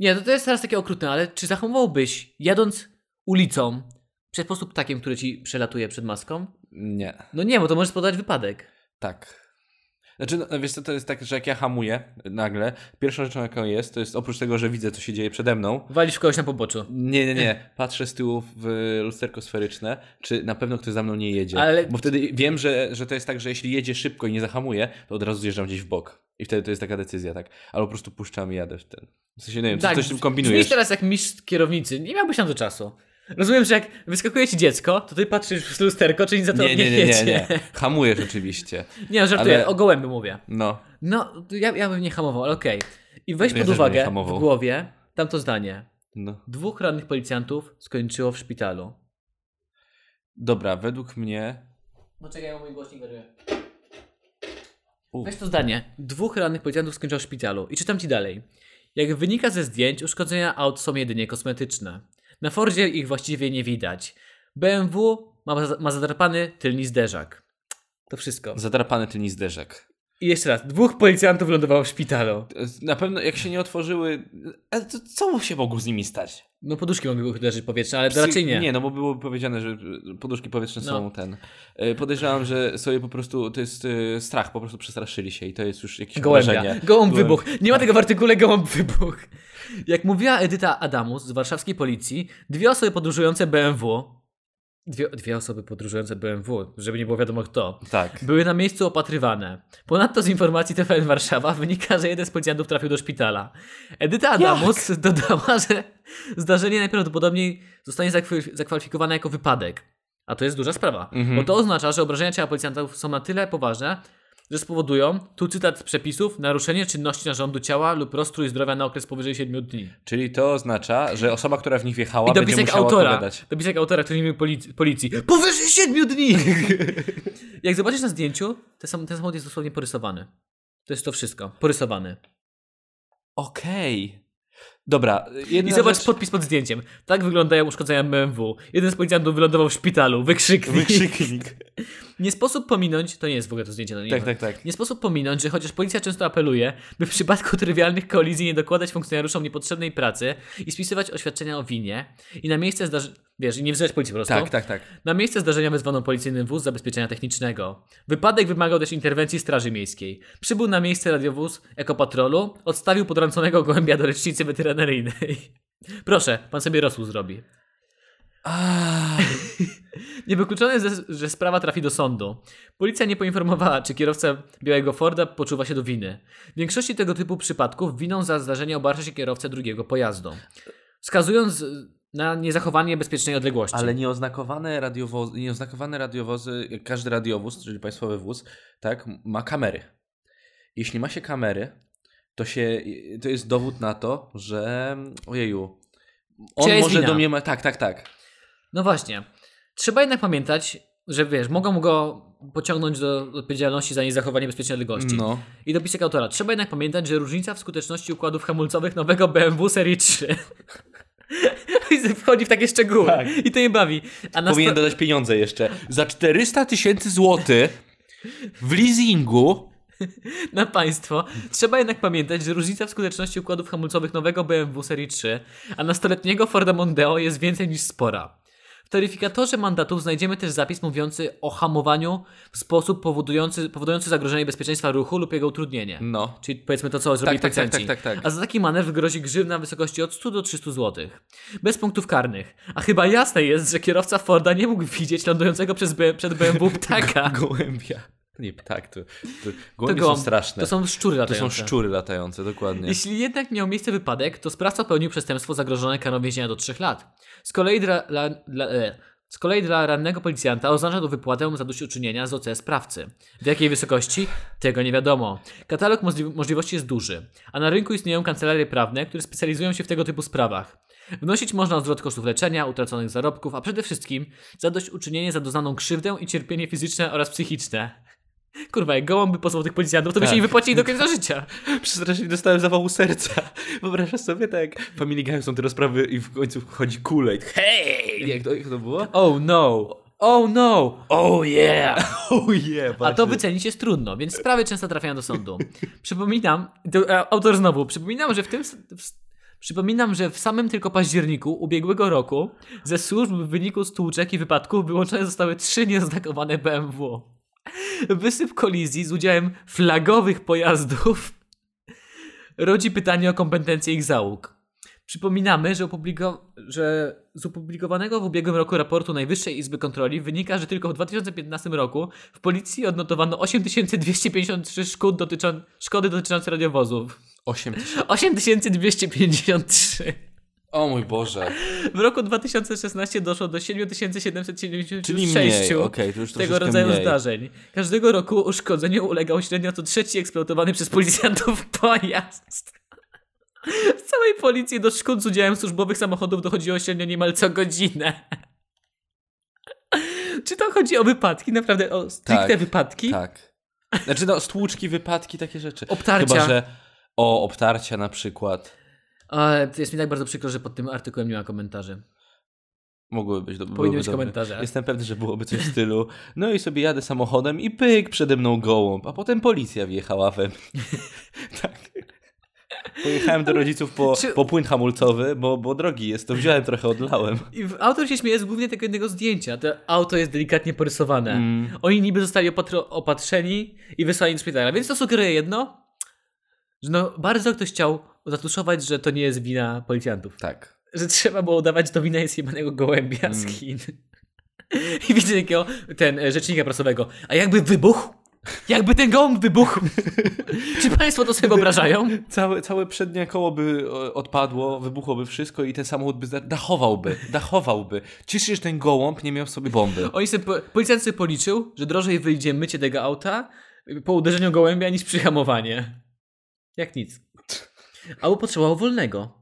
B: Nie, to, to jest teraz takie okrutne, ale czy zahamowałbyś jadąc ulicą przed po prostu ptakiem, który ci przelatuje przed maską?
A: Nie.
B: No nie, bo to może spowodować wypadek.
A: Tak. Znaczy, no, wiesz co, to jest tak, że jak ja hamuję nagle, pierwszą rzeczą jaką jest, to jest oprócz tego, że widzę, co się dzieje przede mną,
B: Walisz w kogoś na poboczu.
A: Nie, nie, nie. Patrzę z tyłu w lusterko sferyczne, czy na pewno ktoś za mną nie jedzie.
B: Ale-
A: Bo wtedy wiem, że, że to jest tak, że jeśli jedzie szybko i nie zahamuje, to od razu zjeżdżam gdzieś w bok. I wtedy to jest taka decyzja, tak. Albo po prostu puszczam i jadę w ten. W sensie, nie wiem, tak, coś z tym
B: brzmisz
A: kombinujesz.
B: teraz jak mistrz kierownicy. Nie miałbyś na to czasu. Rozumiem, że jak wyskakuje ci dziecko, to ty patrzysz w lusterko, czy nic za to
A: Nie,
B: nie,
A: nie, nie, nie. Hamujesz oczywiście.
B: Nie, no, żartuję,
A: Ale-
B: o gołębiu mówię.
A: No.
B: No, ja, ja bym nie hamował, ale okej. I weź
A: Ja
B: pod uwagę w głowie tamto zdanie.
A: no.
B: Dwóch rannych policjantów skończyło w szpitalu.
A: Dobra, według mnie...
B: No czekaj, ja mój głośnik wariuje.
A: U.
B: Weź to zdanie. Dwóch rannych policjantów skończyło w szpitalu. I czytam ci dalej. Jak wynika ze zdjęć, uszkodzenia aut są jedynie kosmetyczne. Na Fordzie ich właściwie nie widać. BMW ma, ma zadrapany tylny zderzak. To wszystko.
A: Zadrapany tylny zderzek.
B: I jeszcze raz. Dwóch policjantów lądowało w szpitalu.
A: Na pewno jak się nie otworzyły... To, co mu się mogło z nimi stać?
B: No poduszki mogły uderzyć powietrze, ale to raczej nie.
A: Nie, no bo było powiedziane, że poduszki powietrzne
B: No.
A: są ten. E, Podejrzewam, że sobie po prostu to jest e, strach, po prostu przestraszyli się i to jest już jakieś
B: Gołębia. Gołąb wybuch. Nie ma tego w artykule gołąb wybuch. Jak mówiła Edyta Adamus z warszawskiej policji, dwie osoby podróżujące BMW, dwie, dwie osoby podróżujące BMW, żeby nie było wiadomo kto,
A: Tak.
B: były na miejscu opatrywane. Ponadto z informacji TVN Warszawa wynika, że jeden z policjantów trafił do szpitala. Edyta Adamus dodała, że zdarzenie najprawdopodobniej zostanie zakwalifikowane jako wypadek. A to jest duża sprawa,
A: Mhm.
B: bo to oznacza, że obrażenia ciała policjantów są na tyle poważne, że spowodują, tu cytat z przepisów, naruszenie czynności narządu ciała lub rozstrój zdrowia na okres powyżej 7 dni.
A: Czyli to oznacza, że osoba, która w nich wjechała,
B: I
A: będzie musiała
B: autora,
A: odpowiadać.
B: dopisek autora, który nie miał policji. Powyżej 7 dni! Jak zobaczysz na zdjęciu, ten, sam, ten samochód jest dosłownie porysowany. To jest to wszystko. Porysowany.
A: Okej. Dobra, jedna
B: I zobacz
A: rzecz...
B: podpis pod zdjęciem. Tak wyglądają uszkodzenia BMW. Jeden z policjantów wylądował w szpitalu. Wykrzyknik.
A: Wykrzyknik.
B: Nie sposób pominąć, to nie jest w ogóle to zdjęcie, no nie
A: Tak,
B: ma.
A: tak, tak.
B: Nie sposób pominąć, że chociaż policja często apeluje, by w przypadku trywialnych kolizji nie dokładać funkcjonariuszom niepotrzebnej pracy i spisywać oświadczenia o winie i na miejsce zdarzenia, wiesz, i nie wzrzeć policji po prostu.
A: Tak, tak, tak.
B: Na miejsce zdarzenia wezwano policyjny wóz zabezpieczenia technicznego. Wypadek wymagał też interwencji Straży Miejskiej. Przybył na miejsce radiowóz ekopatrolu, odstawił potrąconego gołębia do lecznicy weterynaryjnej. Proszę, pan sobie rosół zrobi. Niewykluczone jest, że sprawa trafi do sądu. Policja nie poinformowała, czy kierowca białego Forda poczuwa się do winy. W większości tego typu przypadków winą za zdarzenie obarcza się kierowcę drugiego pojazdu. Wskazując na niezachowanie bezpiecznej odległości.
A: Ale nieoznakowane radiowozy, nieoznakowane radiowozy, każdy radiowóz, czyli państwowy wóz, tak, ma kamery. Jeśli ma się kamery, to, się, to jest dowód na to, że ojeju, on może
B: wina?
A: domniemać, tak, tak, tak.
B: No właśnie. Trzeba jednak pamiętać, że wiesz, mogą go pociągnąć do odpowiedzialności za niezachowanie bezpiecznej odległości.
A: No.
B: I dopisek autora. Trzeba jednak pamiętać, że różnica w skuteczności układów hamulcowych nowego BMW serii 3 wchodzi w takie szczegóły.
A: Tak.
B: I to je bawi. A na
A: Powinien
B: sto-
A: dodać pieniądze jeszcze. Za 400 tysięcy złotych w leasingu
B: na państwo. Trzeba jednak pamiętać, że różnica w skuteczności układów hamulcowych nowego BMW serii 3, a nastoletniego Forda Mondeo jest więcej niż spora. W taryfikatorze mandatów znajdziemy też zapis mówiący o hamowaniu w sposób powodujący, powodujący zagrożenie bezpieczeństwa ruchu lub jego utrudnienie.
A: No.
B: Czyli powiedzmy to, co zrobili
A: tak, tak,
B: policjanci.
A: tak, tak, tak.
B: A za taki manewr grozi grzywna w wysokości od 100 do 300 zł. Bez punktów karnych. A chyba jasne jest, że kierowca Forda nie mógł widzieć lądującego przez przed BMW ptaka.
A: gołębia. Nie, tak, to, to gołębie są straszne.
B: To są szczury
A: To
B: latające.
A: są szczury latające, dokładnie.
B: Jeśli jednak miał miejsce wypadek, to sprawca popełnił przestępstwo zagrożone karą więzienia do 3 lat. Z kolei dla, dla, dla, e, z kolei dla rannego policjanta oznacza to wypłatę zadośćuczynienia z OC sprawcy. W jakiej wysokości? Tego nie wiadomo. Katalog możli- możliwości jest duży, a na rynku istnieją kancelarie prawne, które specjalizują się w tego typu sprawach. Wnosić można zwrot kosztów leczenia, utraconych zarobków, a przede wszystkim zadośćuczynienie za doznaną krzywdę i cierpienie fizyczne oraz psychiczne. Kurwa, jak gołąb by pozwał tych policjantów, to by
A: Tak.
B: się nie wypłacili do końca życia.
A: Przestrasznie dostałem zawału serca. Wyobrażasz sobie tak, Family Guy są te rozprawy i w końcu wchodzi Kool-Aid. Hej! Jak to, jak to było?
B: Oh no! Oh no! Oh yeah!
A: Oh yeah,
B: A to wycenić jest trudno, więc sprawy często trafiają do sądu. Przypominam, to, autor znowu, przypominam, że w tym. W, Przypominam, że w samym tylko październiku ubiegłego roku ze służb w wyniku stłuczek i wypadków wyłączone zostały trzy nieoznakowane BMW. Wysyp kolizji z udziałem flagowych pojazdów rodzi pytanie o kompetencje ich załóg. Przypominamy, że, że z opublikowanego w ubiegłym roku raportu Najwyższej Izby Kontroli wynika, że tylko w 2015 roku w policji odnotowano 8253 szkód dotyczą- szkody dotyczące radiowozów.
A: 8 tysięcy.
B: 8253.
A: O mój Boże.
B: W roku 2016 doszło do 7776
A: Czyli mniej, okej, to już
B: tego rodzaju
A: mniej.
B: zdarzeń. Każdego roku uszkodzeniu ulegał średnio co trzeci eksploatowany przez policjantów pojazd. W całej policji do szkód z udziałem służbowych samochodów dochodziło średnio niemal co godzinę. Czy to chodzi o wypadki? Naprawdę o stricte
A: Tak,
B: wypadki?
A: Tak. Znaczy no, stłuczki, wypadki, takie rzeczy.
B: Obtarcia.
A: Chyba, że o, obtarcia na przykład.
B: Ale jest mi tak bardzo przykro, że pod tym artykułem nie ma komentarzy.
A: Mogłyby być, do,
B: Powinny być
A: dobre.
B: komentarze.
A: Jestem pewny, że byłoby coś w stylu. No i sobie jadę samochodem i pyk przede mną gołąb, a potem policja wjechała we mnie. tak. Pojechałem do rodziców po,
B: Czy-
A: po płyn hamulcowy, bo, bo drogi jest, to wziąłem trochę, odlałem.
B: I w- autor się śmieje z głównie tego jednego zdjęcia. To auto jest delikatnie porysowane.
A: Mm.
B: Oni niby zostali opatro- opatrzeni i wysłani do szpitala. Więc to sugeruje jedno, że no bardzo ktoś chciał zatuszować, że to nie jest wina policjantów.
A: Tak.
B: Że trzeba było udawać, że to wina jest jebanego gołębia z
A: Mm.
B: Chin. I widzę takiego, ten e, rzecznika prasowego. A jakby wybuchł? Jakby ten gołąb wybuchł? Czy państwo to sobie wyobrażają?
A: Całe, całe przednie koło by o, odpadło, wybuchłoby wszystko i ten samochód by dachowałby, dachowałby. Cieszę się, że ten gołąb nie miał w sobie bomby.
B: Oni sobie, po- policjant sobie policzył, że drożej wyjdzie mycie tego auta, po uderzeniu gołębia niż przyhamowanie. Jak nic. Albo potrzebował wolnego.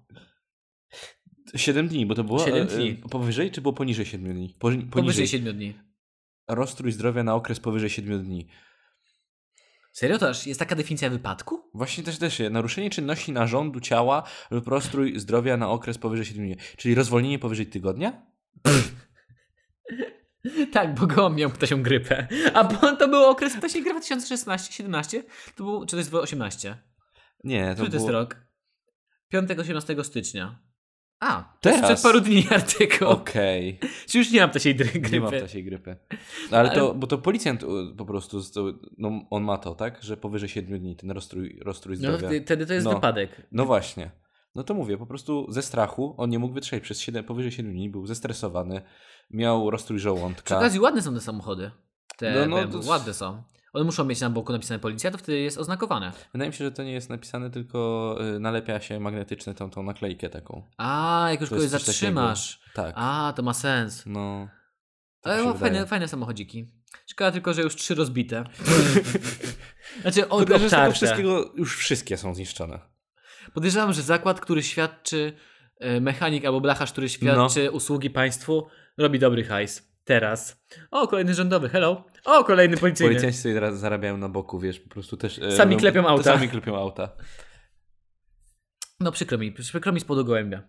A: 7 dni, bo to było
B: Siedem
A: e,
B: dni.
A: e, powyżej czy było poniżej 7 dni? Poniżej.
B: Powyżej 7 dni.
A: Rozstrój zdrowia na okres powyżej 7 dni.
B: Serio? To aż jest taka definicja wypadku?
A: Właśnie też też jest. Naruszenie czynności narządu ciała lub rozstrój zdrowia na okres powyżej 7 dni. Czyli rozwolnienie powyżej tygodnia?
B: Tak, bo go miał ptasią grypę. A bo to był okres ptasiej grypy 2016-17? To był, czy to jest 18?
A: Nie, to
B: Który to jest
A: było...
B: rok? 5-18 stycznia. A, to
A: Teraz.
B: przed paru dni artykuł.
A: Okej.
B: Czy już nie mam ptasiej dry- grypy?
A: Nie ma ptasiej grypy. No, ale, to,
B: Ale-
A: bo to policjant u, po prostu, to, no, on ma to, tak? Że powyżej 7 dni ten rozstrój, rozstrój
B: No
A: zdrowia.
B: wtedy- wtedy to jest
A: No.
B: wypadek.
A: No właśnie. No to mówię, po prostu ze strachu on nie mógł wytrzymać przez 7, powyżej 7 dni, był zestresowany, miał rozstrój
B: Przy
A: żołądka.
B: okazji ładne są te samochody. Te
A: No, no,
B: BMW,
A: to-
B: ładne są. One muszą mieć na boku napisane policja, to wtedy jest oznakowane.
A: Wydaje mi się, że to nie jest napisane, tylko y, nalepia się magnetyczne tą, tą naklejkę taką.
B: A, jak już kogoś zatrzymasz.
A: Tak.
B: A, to ma sens.
A: No. tak
B: Ale no, fajne, fajne samochodziki. Szkoda tylko, że już trzy rozbite. znaczy, od,
A: Tylko, że tego wszystkiego już wszystkie są zniszczone.
B: Podejrzewam, że zakład, który świadczy, e, mechanik albo blacharz, który świadczy
A: No.
B: usługi państwu, robi dobry hajs. Teraz. O, kolejny rządowy, hello. O, kolejny policyjny.
A: Policjanci sobie zarabiają na boku, wiesz, po prostu też... e,
B: Sami
A: robią-
B: klepią auta.
A: Sami klepią auta.
B: No przykro mi, przykro mi z podu gołębia.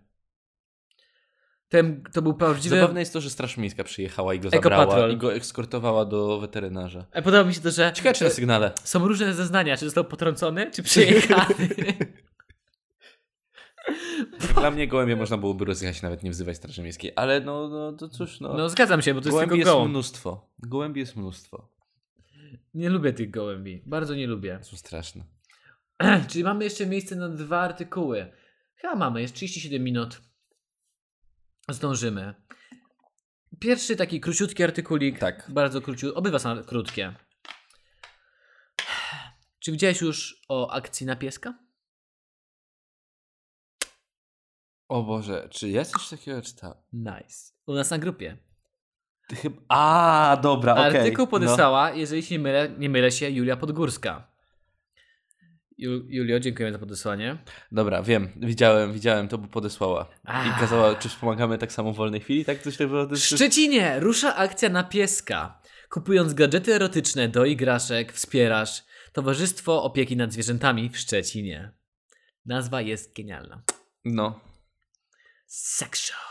B: Ten, to był prawdziwy...
A: Zabawne jest to, że Straż Miejska przyjechała i go
B: Ekopatrol.
A: zabrała i go eskortowała do weterynarza.
B: E, Podoba mi się to, że
A: Ciekawe czy na sygnale.
B: są różne zeznania, czy został potrącony, czy przyjechany.
A: Dla mnie gołębie można byłoby rozjechać, nawet nie wzywać Straży Miejskiej, ale no, no to cóż, no.
B: No zgadzam się, bo to jest
A: gołębi
B: tylko
A: jest mnóstwo. Gołębi jest mnóstwo.
B: Nie lubię tych gołębi, bardzo nie lubię.
A: Są straszne.
B: Czyli mamy jeszcze miejsce na dwa artykuły. Chyba mamy, jest 37 minut. Zdążymy. Pierwszy taki króciutki artykulik.
A: Tak.
B: Bardzo króciutki. Obydwa są krótkie. Czy widziałeś już o akcji na pieska?
A: O Boże, czy ja coś takiego czytałem?
B: Nice. U nas na grupie.
A: Ty chyba... A, dobra, okej.
B: Artykuł
A: No.
B: podesłała, jeżeli się nie mylę, nie mylę się, Julia Podgórska. Ju, Julio, dziękuję za podesłanie.
A: Dobra, wiem, widziałem, widziałem, to by podesłała. I
B: Ah.
A: kazała, czy wspomagamy tak samo w wolnej chwili? Tak coś tak było?
B: W Szczecinie rusza akcja na pieska. Kupując gadżety erotyczne do igraszek, wspierasz Towarzystwo Opieki nad Zwierzętami w Szczecinie. Nazwa jest genialna.
A: No,
B: Sex Shop.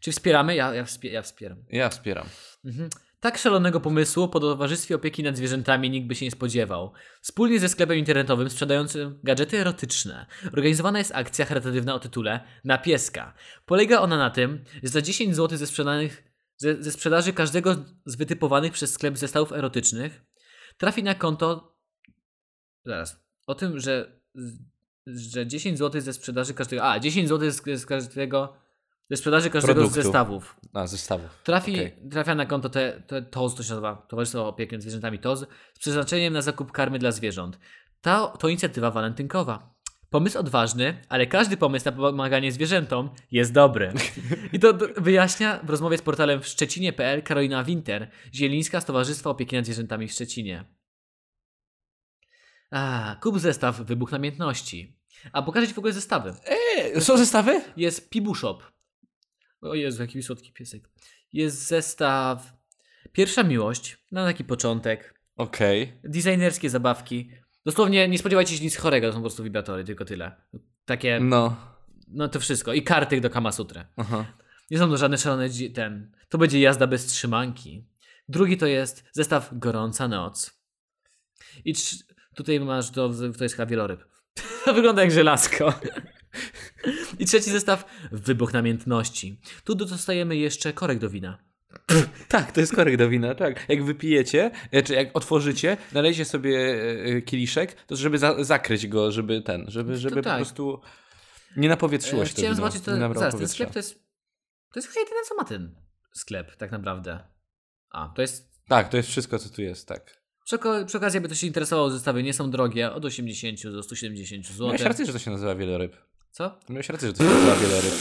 B: Czy wspieramy? Ja, ja, wspie, ja wspieram.
A: ja wspieram.
B: Mhm. Tak szalonego pomysłu po Towarzystwie Opieki nad Zwierzętami nikt by się nie spodziewał. Wspólnie ze sklepem internetowym sprzedającym gadżety erotyczne organizowana jest akcja charytatywna o tytule Na pieska. Polega ona na tym, że za 10 zł ze, sprzedanych, ze, ze sprzedaży każdego z wytypowanych przez sklep zestawów erotycznych trafi na konto. Zaraz. O tym, że, że 10 zł ze sprzedaży każdego. A, 10 zł z, z każdego. Ze sprzedaży każdego
A: Produktu.
B: z zestawów.
A: A, zestawów.
B: Trafi,
A: Okej.
B: Trafia na konto te, te, TOZ, to się nazywa Towarzystwo Opieki nad Zwierzętami TOZ, z przeznaczeniem na zakup karmy dla zwierząt. Ta, to inicjatywa walentynkowa. Pomysł odważny, ale każdy pomysł na pomaganie zwierzętom jest dobry. I to wyjaśnia w rozmowie z portalem w Szczecinie.pl Karolina Winter, Zielińska z Towarzystwa Opieki nad Zwierzętami w Szczecinie. A, kup zestaw Wybuch Namiętności. A pokażę Ci w ogóle zestawy.
A: E, są zestawy?
B: Jest Pibushop. O Jezu, jaki słodki piesek. Jest zestaw Pierwsza Miłość, na taki początek.
A: Okej.
B: Designerskie zabawki. Dosłownie nie spodziewajcie się nic chorego, to są po prostu wibratory, tylko tyle. Takie,
A: No.
B: no to wszystko. I karty do Kamasutry.
A: Aha.
B: Nie są to żadne szalone ten. To będzie jazda bez trzymanki. Drugi to jest zestaw Gorąca Noc. I trz- tutaj masz, to, to jest chyba wieloryb. To wygląda jak żelazko. I trzeci zestaw Wybuch Namiętności. Tu dostajemy jeszcze korek do wina.
A: Tak, to jest korek do wina, tak. Jak wypijecie, e, czy jak otworzycie, nalejcie sobie e, kieliszek, to żeby za, zakryć go, żeby ten, żeby, żeby po
B: tak.
A: prostu nie napowietrzyło
B: E,
A: się to
B: Chciałem
A: wino,
B: zobaczyć, to, zaraz, ten
A: powietrza.
B: sklep to jest, to jest chyba jedyne co ma ten sklep tak naprawdę. A, to jest
A: Tak, to jest wszystko, co tu jest, tak.
B: Przy, okazji, jakby to się interesowało, zestawy nie są drogie, od 80 do 170 zł.
A: Miałeś rację, że to się nazywa wieloryb.
B: Co?
A: Miałeś rację, że to się nazywa wieloryb.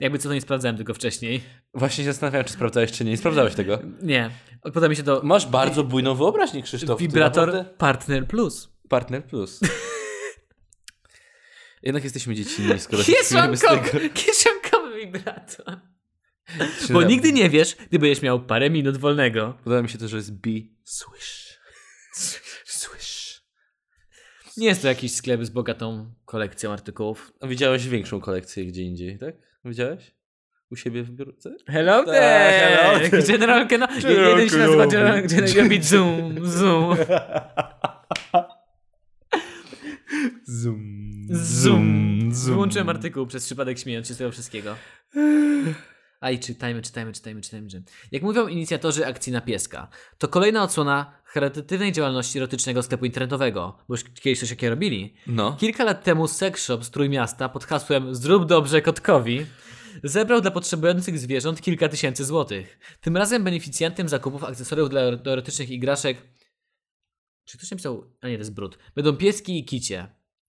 B: Jakby co to nie sprawdzałem tego wcześniej.
A: Właśnie się zastanawiałem, czy sprawdzałeś, czy nie. Nie sprawdzałeś tego.
B: Nie. Podoba mi się to
A: Masz bardzo bujną wyobraźnię, Krzysztof.
B: Vibrator Partner Plus.
A: Partner plus. Jednak jesteśmy dziecinni, skoro się śmiejemy z tego.
B: kieszonkowy wibrator. Bo nigdy nie wiesz, gdy będziesz miał parę minut wolnego.
A: Podoba mi się to, że jest be swish. Swish.
B: Nie jest to jakiś sklep z bogatą kolekcją artykułów.
A: A Widziałeś większą kolekcję gdzie indziej, tak? Widziałeś? U siebie w biurce?
B: Hello there!
A: hello there.
B: General Keno...
A: General
B: Jeden się nazywa
A: Kenobi.
B: General, robi zoom, zoom,
A: Zoom.
B: zoom. Wyłączyłem artykuł przez przypadek śmiejąc się z tego wszystkiego. A i czytajmy, czytajmy, czytajmy, czytajmy. Jak mówią inicjatorzy akcji na pieska, to kolejna odsłona charytatywnej działalności erotycznego sklepu internetowego, bo już kiedyś coś jakie robili.
A: No.
B: Kilka lat temu sex shop z Trójmiasta pod hasłem Zrób dobrze kotkowi zebrał dla potrzebujących zwierząt kilka tysięcy złotych. Tym razem beneficjantem zakupów akcesoriów dla do erotycznych igraszek czy ktoś napisał? A nie, to jest brud. Będą pieski i kicie.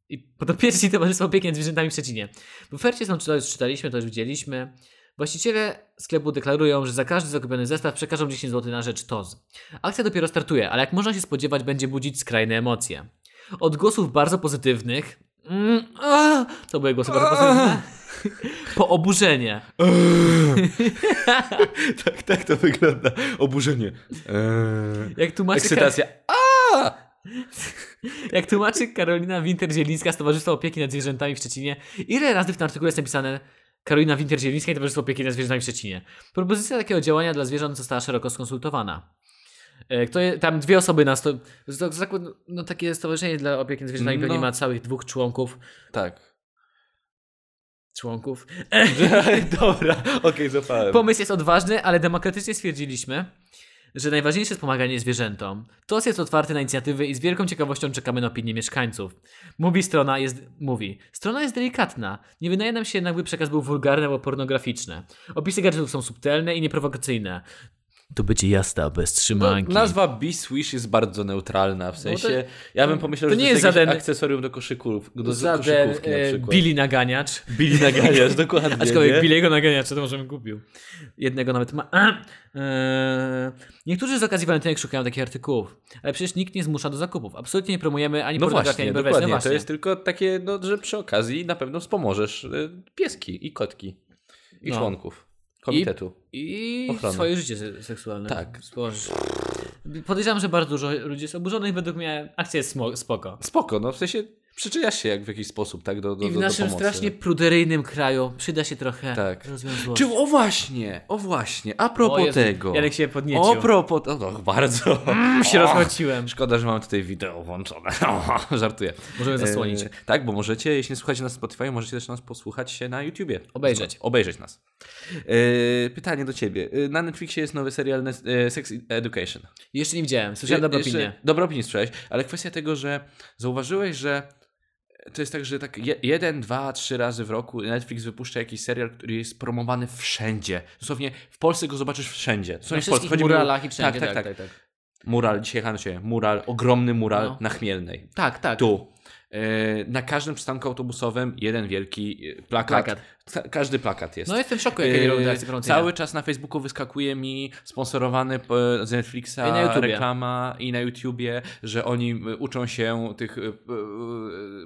B: I podopieczni Towarzystwo Opieki nad Zwierzętami w Szczecinie. W ofercie są, to już czytaliśmy, to już widzieliśmy. Właściciele sklepu deklarują, że za każdy zakupiony zestaw przekażą 10 zł na rzecz TOZ. Akcja dopiero startuje, ale jak można się spodziewać, będzie budzić skrajne emocje. Od głosów bardzo pozytywnych. Mm, a, to były głosy bardzo pozytywne. Po oburzenie.
A: tak, tak to wygląda. Oburzenie. Eee.
B: Jak tłumaczy,
A: Ekscytacja.
B: jak tłumaczy Karolina Winter-Zielińska z Towarzystwa Opieki nad Zwierzętami w Szczecinie, ile razy w tym artykule jest napisane Karolina Winter-Zielińska i Towarzystwo Opieki nad Zwierzętami w Szczecinie. Propozycja takiego działania dla zwierząt została szeroko skonsultowana. E, Kto je, tam dwie osoby na sto, no, takie stowarzyszenie dla opieki nad zwierzętami
A: No.
B: pewnie ma całych dwóch członków.
A: Tak.
B: członków.
A: Dobra, okej, zapałem.
B: Pomysł jest odważny, ale demokratycznie stwierdziliśmy, że najważniejsze jest pomaganie zwierzętom. TOS jest otwarty na inicjatywy i z wielką ciekawością czekamy na opinię mieszkańców. Mówi strona jest, mówi, strona jest delikatna. Nie wydaje nam się jednak, by przekaz był wulgarny albo pornograficzny. Opisy gadżetów są subtelne i nieprowokacyjne. To będzie jazda bez
A: No,
B: trzymanki.
A: nazwa Be-Swish jest bardzo neutralna, w sensie, ja bym pomyślał,
B: to
A: że
B: nie
A: to jest
B: żaden-
A: akcesorium do koszyków, do
B: Żaden
A: koszykówki na
B: e,
A: przykład.
B: Billy naganiacz.
A: Billy naganiasz, dokładnie.
B: Aczkolwiek
A: nie?
B: Billiego naganiacza to możemy kupił. Jednego nawet ma. Eee, niektórzy z okazji walentynek szukają takich artykułów, ale przecież nikt nie zmusza do zakupów. Absolutnie nie promujemy ani
A: No
B: pornografii,
A: właśnie,
B: ani. No
A: To
B: właśnie.
A: jest tylko takie, no, że przy okazji na pewno wspomożesz y, pieski i kotki i
B: No.
A: członków komitetu.
B: I
A: Ochrony.
B: swoje życie se- seksualne.
A: Tak.
B: Spożysz. Podejrzewam, że bardzo dużo ludzi jest oburzonych. Według mnie akcja jest spoko.
A: Spoko, no w sensie przyczyniasz się jak w jakiś sposób, tak, do, do,
B: I w
A: do, do
B: naszym
A: pomocy.
B: strasznie pruderyjnym kraju przyda się trochę
A: Tak.
B: rozwiązłości.
A: Czy, o właśnie, o właśnie, a propos
B: O Jezu,
A: tego.
B: Janek się podniecił.
A: O propos, o, no, bardzo.
B: się rozchodziłem.
A: Szkoda, że mam tutaj wideo włączone. Żartuję.
B: Możemy zasłonić.
A: E, tak, bo możecie, jeśli nie słuchacie nas na Spotify, możecie też nas posłuchać się na YouTubie.
B: Obejrzeć.
A: Obejrzeć nas. E, pytanie do ciebie. E, Na Netflixie jest nowy serial e, Sex Education.
B: Jeszcze nie widziałem. Słyszałem dobre opinie.
A: Dobre opinie słyszałeś, ale kwestia tego, że zauważyłeś, że to jest tak, że tak je, jeden, dwa, trzy razy w roku Netflix wypuszcza jakiś serial, który jest promowany wszędzie. Dosłownie w Polsce go zobaczysz wszędzie.
B: Na
A: w Polsce. Chodzi o-
B: muralach i wszędzie.
A: Tak, tak, tak. Mural, dzisiaj jechałem się, mural, ogromny mural
B: No.
A: na Chmielnej.
B: Tak, tak.
A: Tu. E, Na każdym przystanku autobusowym jeden wielki e, plakat.
B: Plakat.
A: Ka- każdy plakat jest.
B: No jestem w szoku, jakie
A: Yy,
B: akcje promocyjne.
A: Cały czas na Facebooku wyskakuje mi sponsorowany z Netflixa
B: I
A: reklama i na YouTubie, że oni y, uczą się tych, y, y,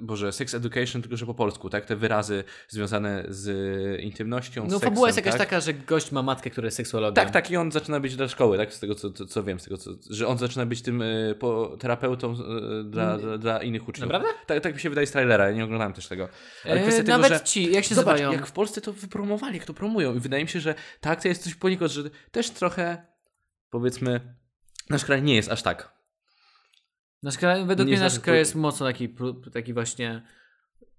A: boże, sex education, tylko że po polsku, tak? Te wyrazy związane z intymnością,
B: No
A: seksem,
B: fabuła jest jakaś
A: tak?
B: taka, że gość ma matkę, która jest seksuologiem.
A: Tak, tak i on zaczyna być dla szkoły, tak? Z tego co, co, co wiem, z tego co, że on zaczyna być tym y, po, terapeutą y, dla, dla, dla innych uczniów.
B: Naprawdę?
A: Tak, tak mi się wydaje z trailera, ja nie oglądałem też tego. Ale
B: E,
A: tego,
B: nawet
A: że...
B: ci, jak się
A: Zobacz, jak w Polsce to wypromowali, jak to promują. I wydaje mi się, że ta akcja jest coś poniekąd, że też trochę, powiedzmy, nasz kraj nie jest aż tak.
B: Nasz kraj, według
A: Nie
B: mnie nasz kraj jest mocno taki, taki właśnie,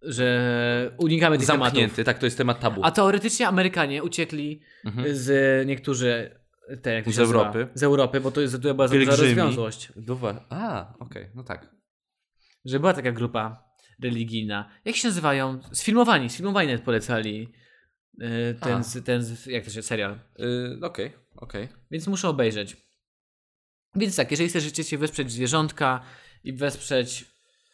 B: że unikamy tych tematów.
A: Zamknięty, tak, to jest temat tabu.
B: A teoretycznie Amerykanie uciekli
A: Mhm.
B: z niektórzy te, jak to
A: Z
B: nazywa?
A: Europy.
B: Z Europy, bo to jest była za duża rozwiązłość.
A: Duwa. A, okej, no tak.
B: Że była taka grupa religijna. Jak się nazywają? Sfilmowani, sfilmowani nawet polecali y, ten, ten, jak to się, serial.
A: Y, Okej, okej.
B: Więc muszę obejrzeć. Więc tak, jeżeli chcecie się wesprzeć zwierzątka i wesprzeć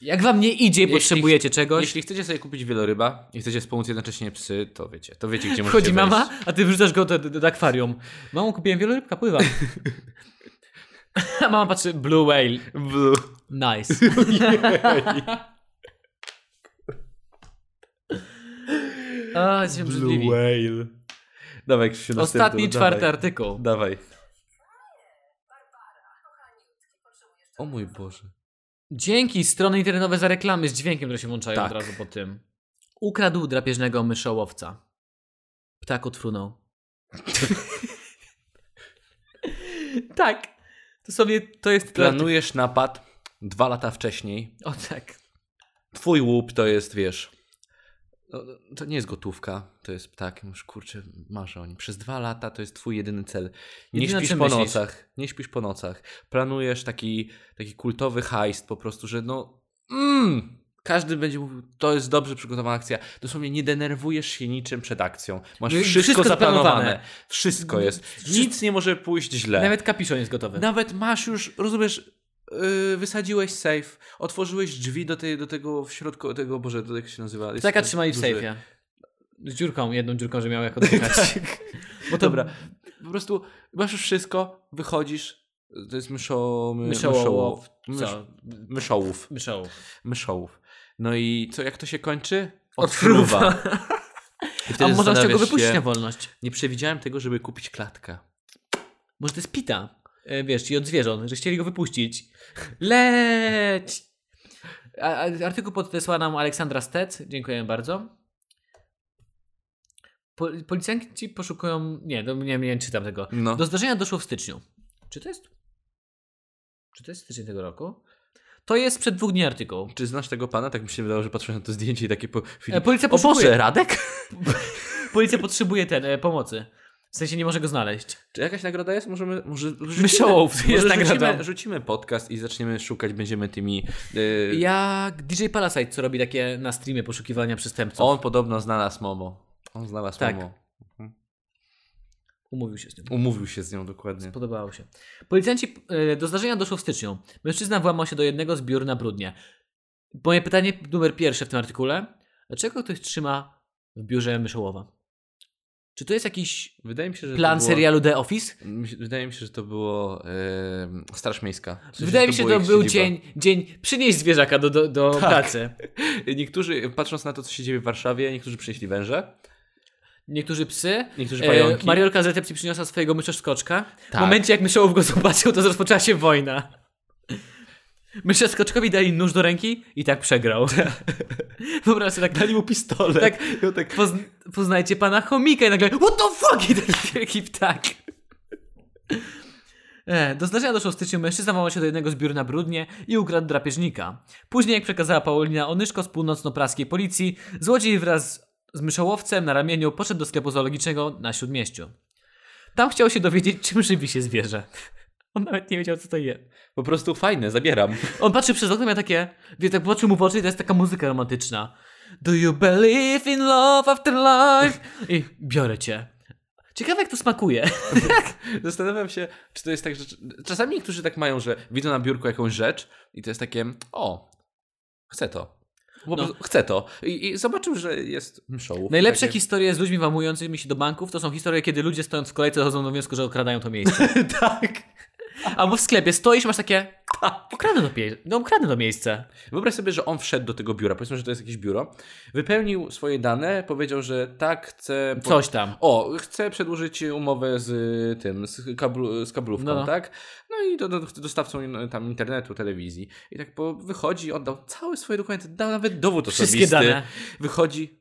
B: Jak wam nie idzie i potrzebujecie czegoś,
A: Jeśli chcecie sobie kupić wieloryba i chcecie wspomóc jednocześnie psy, to wiecie, to wiecie, gdzie możecie
B: wchodzi
A: wejść.
B: mama, a ty wrzucasz go do, do, do akwarium. Mamo, kupiłem wielorybka, pływam. a mama patrzy, blue whale.
A: Blue.
B: Nice. A, jesteśmy brzydliwi.
A: whale. Dawaj, Krzysiu,
B: Ostatni, czwarty
A: dawaj.
B: artykuł.
A: Dawaj. O mój Boże.
B: Dzięki, strony internetowe za reklamy z dźwiękiem, które się włączają
A: Tak.
B: od razu po tym. Ukradł drapieżnego myszołowca. Ptak odfrunął. tak. To sobie, to jest...
A: Planujesz napad dwa lata wcześniej.
B: O tak.
A: Twój łup to jest, wiesz... No, to nie jest gotówka, to jest ptak. Już kurczę, marzę o nim. Przez dwa lata to jest twój jedyny cel. Nie
B: Jedyne, o
A: śpisz po
B: myślisz.
A: nocach. Nie śpisz po nocach. Planujesz taki, taki kultowy heist po prostu, że no... Mm, każdy będzie mówił, to jest dobrze przygotowana akcja. Dosłownie nie denerwujesz się niczym przed akcją. Masz
B: No
A: wszystko,
B: wszystko
A: zaplanowane. Wszystko jest. Nic nie może pójść źle.
B: Nawet kapiszon jest gotowy.
A: Nawet masz już, rozumiesz, yy, wysadziłeś safe, otworzyłeś drzwi do, tej, do tego w środku, tego, Boże, to jak się nazywa? Jest
B: Taka trzymali w
A: duży-
B: sejfie. Z dziurką, jedną dziurką, że miał jak oddychać. Bo to
A: Dobra, po prostu masz już wszystko, wychodzisz, to jest myszo... My,
B: Myszołow.
A: Mysz,
B: Co?
A: myszołów.
B: Myszołów.
A: Myszołów. No i co, jak to się kończy?
B: Odfruwa. A można z
A: zastanawiasz
B: wypuścić
A: się,
B: na wolność?
A: Nie przewidziałem tego, żeby kupić klatkę.
B: Może to jest pita. E, wiesz, i od zwierząt, że chcieli go wypuścić. Leć! Artykuł podesłała nam Aleksandra Stec. Dziękuję bardzo. Po, policjanci poszukują. Nie, no, nie, nie czytam tego.
A: No.
B: Do zdarzenia doszło w styczniu. Czy to jest. Czy to jest styczeń tego roku? To jest przed dwóch dni artykuł.
A: Czy znasz tego pana? Tak mi się wydało, że patrzyłem na to zdjęcie i takie po chwili...
B: E, policja
A: o
B: poszukuje.
A: Boże, Radek?
B: Policja potrzebuje ten e, pomocy. W sensie nie może go znaleźć.
A: Czy jakaś nagroda jest? Możemy, może rzucimy,
B: Myszołów jest
A: może rzucimy, rzucimy podcast i zaczniemy szukać, będziemy tymi... Yy,
B: Jak DJ Palasite, co robi takie na streamie poszukiwania przestępców.
A: On podobno znalazł Momo. On znalazł
B: Tak.
A: Momo.
B: Umówił się z nim.
A: Umówił się z nią dokładnie.
B: Podobało się. Policjanci e, do zdarzenia doszło w styczniu. Mężczyzna włamał się do jednego z biur na Brudnie. Moje pytanie numer pierwsze w tym artykule. Dlaczego ktoś trzyma w biurze myszołowa? Czy to jest jakiś
A: Wydaje mi się, że
B: plan
A: to było,
B: serialu The Office?
A: Wydaje mi się, że to było yy, Straż Miejska. W sensie,
B: Wydaje mi się, że to
A: ich
B: był dzień, dzień przynieść zwierzaka do, do, do
A: Tak.
B: pracy.
A: Niektórzy, patrząc na to, co się dzieje w Warszawie, niektórzy przynieśli węże,
B: Niektórzy psy.
A: niektórzy
B: E,
A: pająki.
B: Mariolka z recepcji przyniosła swojego myszoskoczka. W
A: Tak.
B: momencie, jak myszołów go zobaczył, to rozpoczęła się wojna. Myszoskoczkowi dali nóż do ręki i tak przegrał. Wyobraź sobie tak...
A: Dali mu pistolet.
B: Tak,
A: tak
B: Pozn- poznajcie pana chomika i nagle what the fuck i taki wielki ptak. E, do zdarzenia doszło w styczniu. Mężczyzna włamał się do jednego z biur na Brudnie i ukradł drapieżnika. Później, jak przekazała Paulina Onyszko z północno-praskiej policji, złodziej wraz z myszołowcem na ramieniu poszedł do sklepu zoologicznego na Śródmieściu. Tam chciał się dowiedzieć, czym żywi się zwierzę. On nawet nie wiedział, co to jest.
A: po prostu fajne, zabieram.
B: On patrzy przez okno i miał takie, wie, tak patrzył mu w oczy i to jest taka muzyka romantyczna. Do you believe in love after life? I biorę cię. Ciekawe jak to smakuje.
A: Zastanawiam się, czy to jest tak, że czasami niektórzy tak mają, że widzą na biurku jakąś rzecz i to jest takie, o, chcę to.
B: No.
A: chcę to. I, I zobaczył, że jest myszołów.
B: Najlepsze
A: Takie-
B: historie z ludźmi włamującymi się do banków to są historie, kiedy ludzie stojąc w kolejce dochodzą do wniosku, że okradają to miejsce.
A: tak.
B: Albo w sklepie stoisz masz takie, okradnę to, pie- no, to miejsce.
A: Wyobraź sobie, że on wszedł do tego biura, powiedzmy, że to jest jakieś biuro, wypełnił swoje dane, powiedział, że tak, chce... po-
B: Coś tam.
A: O, chcę przedłużyć umowę z y, tym, z, kablu, z kablówką,
B: No, no.
A: tak? No i do, do, dostawcą tam internetu, telewizji. I tak po, wychodzi, oddał całe swoje dokumenty, dał nawet dowód
B: Wszystkie
A: osobisty.
B: dane.
A: Wychodzi,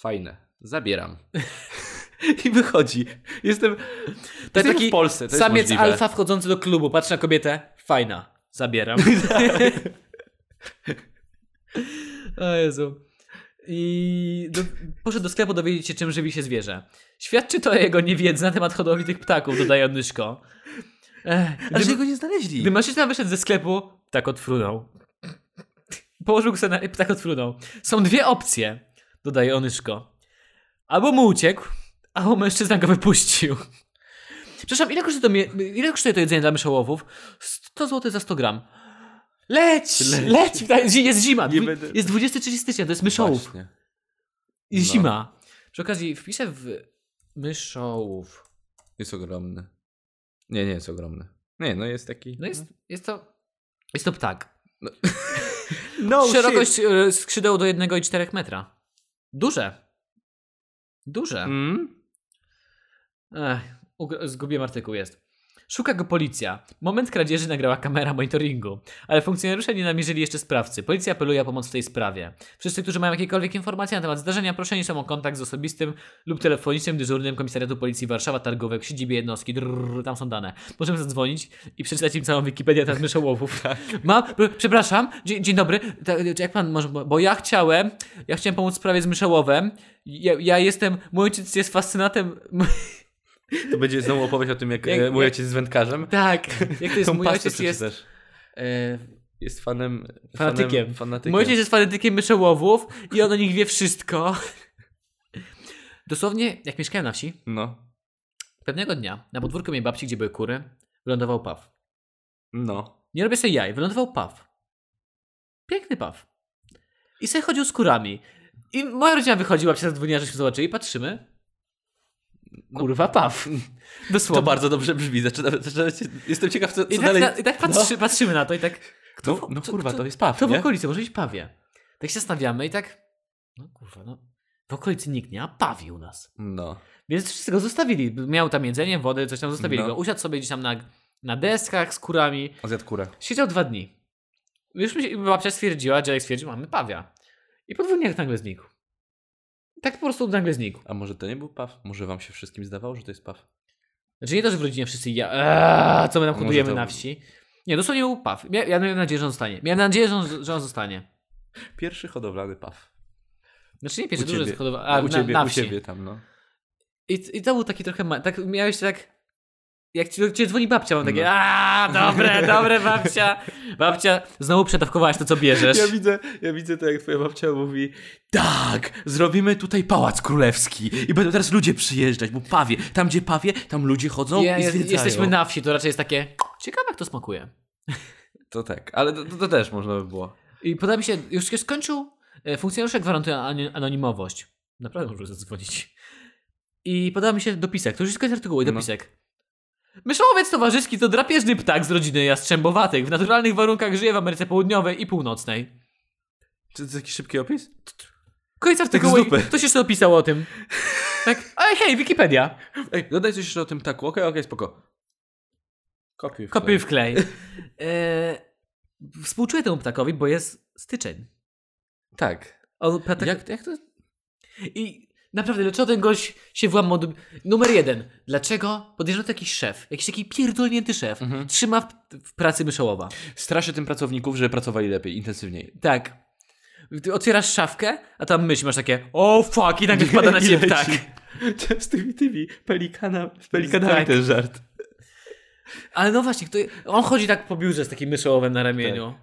A: fajne, zabieram. I wychodzi. Jestem. To jest
B: taki
A: w Polsce. To
B: Samiec
A: możliwe.
B: alfa wchodzący do klubu, patrzy na kobietę, fajna, zabieram. o Jezu. I do, poszedł do sklepu dowiedzieć się, czym żywi się zwierzę. Świadczy to o jego niewiedzy na temat hodowli tych ptaków, dodaje Onyszko. Ech,
A: Ale że go nie znaleźli.
B: gdy mężczyzna wyszedł ze sklepu, ptak odfrunął. Położył go sobie na... Ptak odfrunął. Są dwie opcje, dodaje Onyszko. Albo mu uciekł, albo mężczyzna go wypuścił. Przepraszam, ile kosztuje to, mie- ile kosztuje to jedzenie dla myszołowów? 100 zł za 100 gram. Leć!
A: Leć.
B: Leć! Leć. Jest zima.
A: Nie będę-
B: Jest 23 stycznia, to jest myszołów.
A: Właśnie.
B: Jest
A: No.
B: zima. Przy okazji wpiszę w myszołów.
A: Jest ogromny. Nie, nie jest ogromny. Nie, no jest taki...
B: No jest, jest to... Jest to ptak.
A: No
B: Szerokość e, skrzydeł do 1,4 metra. Duże. Duże.
A: Mm?
B: Ech, zgubiłem artykuł, jest. Szuka go policja. Moment kradzieży nagrała kamera monitoringu, ale funkcjonariusze nie namierzyli jeszcze sprawcy. Policja apeluje o pomoc w tej sprawie. Wszyscy, którzy mają jakiekolwiek informacje na temat zdarzenia, proszeni są o kontakt z osobistym lub telefonicznym dyżurnym Komisariatu Policji Warszawa Targówek w siedzibie jednostki. Drrr, tam są dane. Możemy zadzwonić i przeczytać im całą Wikipedię na myszołowów. Mam, przepraszam, dzień, dzień dobry. Ta, jak pan może, bo- bo ja chciałem, ja chciałem pomóc w sprawie z myszołowem. Ja, ja jestem, mój ojciec jest fascynatem
A: To będzie znowu opowieść o tym, jak,
B: Jak-
A: e, mój ojciec jest wędkarzem.
B: Tak, jak to jest, mój ojciec jest e,
A: Jest fanem...
B: fanatykiem.
A: Fanem, fanatykiem.
B: Mój ojciec jest fanatykiem myszołowów i on o nich wie wszystko. Dosłownie, jak mieszkałem na wsi,
A: No.
B: pewnego dnia na podwórku mojej babci, gdzie były kury, wylądował paw.
A: No.
B: Nie robię sobie jaj, wylądował paw. Piękny paw. I sobie chodził z kurami. I moja rodzina wychodziła, przez dzwoniła, żeśmy zobaczyli i patrzymy. Kurwa, paw. Dosłownie.
A: To bardzo dobrze brzmi. Zaczyna, zaczyna się, jestem ciekaw, co, co
B: I tak,
A: dalej...
B: na, i tak patrzy, patrzymy na to i tak...
A: No, no
B: co-
A: kurwa, to jest paw,
B: To w
A: nie?
B: okolicy, może być pawie. Tak się zastanawiamy i tak... No kurwa, no... W okolicy nikt nie, a pawi u nas.
A: No.
B: Więc wszyscy go zostawili. Miał tam jedzenie, wodę, coś tam zostawili
A: No.
B: go. Usiadł sobie gdzieś tam na, na deskach z kurami.
A: Zjadł kurę.
B: Siedział dwa dni. Już mi babcia stwierdziła, dziadek stwierdził, mamy pawia. I po dwóch dniach nagle znikł. Tak po prostu nagle znikł.
A: A może to nie był paw? Może wam się wszystkim zdawało, że to jest paw?
B: Znaczy nie to, że w rodzinie wszyscy ja, eee, co my tam hodujemy
A: to-
B: na wsi. Nie, dosłownie był paw. Mia, ja miałem nadzieję, że on zostanie. Miałem nadzieję, że on, że on zostanie.
A: Pierwszy hodowlany paw.
B: Znaczy nie pierwszy, duży hodowany. A,
A: u
B: na,
A: ciebie,
B: na
A: u ciebie tam, no.
B: I, I to był taki trochę, tak miałeś tak, jak ci, cię dzwoni babcia, mam takie,
A: No.
B: a dobre, dobre babcia. Babcia, znowu przedawkowałaś to, co bierzesz.
A: Ja widzę, ja widzę to, jak twoja babcia mówi tak, zrobimy tutaj pałac królewski i będą teraz ludzie przyjeżdżać, bo pawie, tam gdzie pawie, tam ludzie chodzą
B: Ja-
A: i zwiedzają.
B: jesteśmy na wsi, to raczej jest takie, ciekawe jak to smakuje.
A: To tak, ale to, to, też można by było.
B: I podoba mi się, już się skończył, e, funkcjonariusze gwarantują anonimowość. Naprawdę może zadzwonić. I podoba mi się dopisek, to już jest koniec artykułu i
A: No.
B: Myszołowiec towarzyski to drapieżny ptak z rodziny jastrzębowatych. W naturalnych warunkach żyje w Ameryce Południowej i Północnej.
A: Czy to jest jakiś szybki opis?
B: Koniec artykułu
A: z
B: i
A: dupy.
B: ktoś jeszcze opisał o tym. Tak, ej, hej, Wikipedia.
A: Ej, dodaj coś jeszcze o tym taku, okej, okej, spoko. Kopiuj.
B: Kopiuj w klej. E, współczuję temu ptakowi, bo jest styczeń.
A: Tak.
B: On, ptak,
A: Jak, jak to?
B: I naprawdę, dlaczego ten gość się włamał do... Numer jeden. Dlaczego podejrzewam to jakiś szef, jakiś taki pierdolnięty szef,
A: Mhm.
B: trzyma w, w pracy myszołowa.
A: Straszy tym pracowników, że pracowali lepiej, intensywniej.
B: Tak. Ty otwierasz szafkę, a tam myśl masz takie o fuck i nagle wpada na ciebie ptak.
A: Z tymi, tymi pelikana, pelikanami
B: Tak.
A: ten żart.
B: Ale no właśnie, kto, on chodzi tak po biurze z takim myszołowem na ramieniu.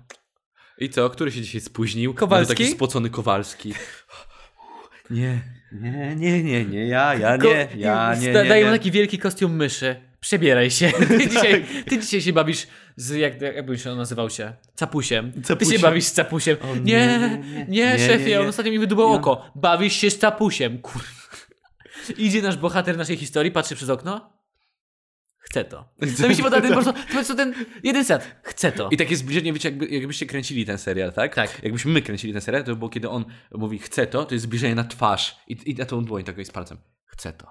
A: I co, który się dzisiaj spóźnił?
B: Kowalski?
A: Taki spocony Kowalski. Nie, nie, nie, nie, nie, ja, ja nie, ja nie, nie, nie.
B: taki wielki kostium myszy. Przebieraj się. Ty dzisiaj, ty dzisiaj się bawisz z, jak, jakby się on nazywał się? Capusiem. Ty się
A: Capusiem.
B: bawisz z capusiem.
A: O,
B: nie,
A: nie,
B: nie,
A: nie,
B: szefie,
A: nie,
B: on ostatnio mi wydubał oko. Bawisz się z capusiem. Kur... Idzie nasz bohater naszej historii, patrzy przez okno. Chce to. To mi się podoba ten, po prostu, po prostu ten jeden set. Chce to.
A: I takie zbliżenie, wiecie, jakby, jakbyście kręcili ten serial, tak?
B: Tak.
A: Jakbyśmy my kręcili ten serial, to było kiedy on mówi chce to, to jest zbliżenie na twarz i, i na tą dłoń taką z palcem. Chce to.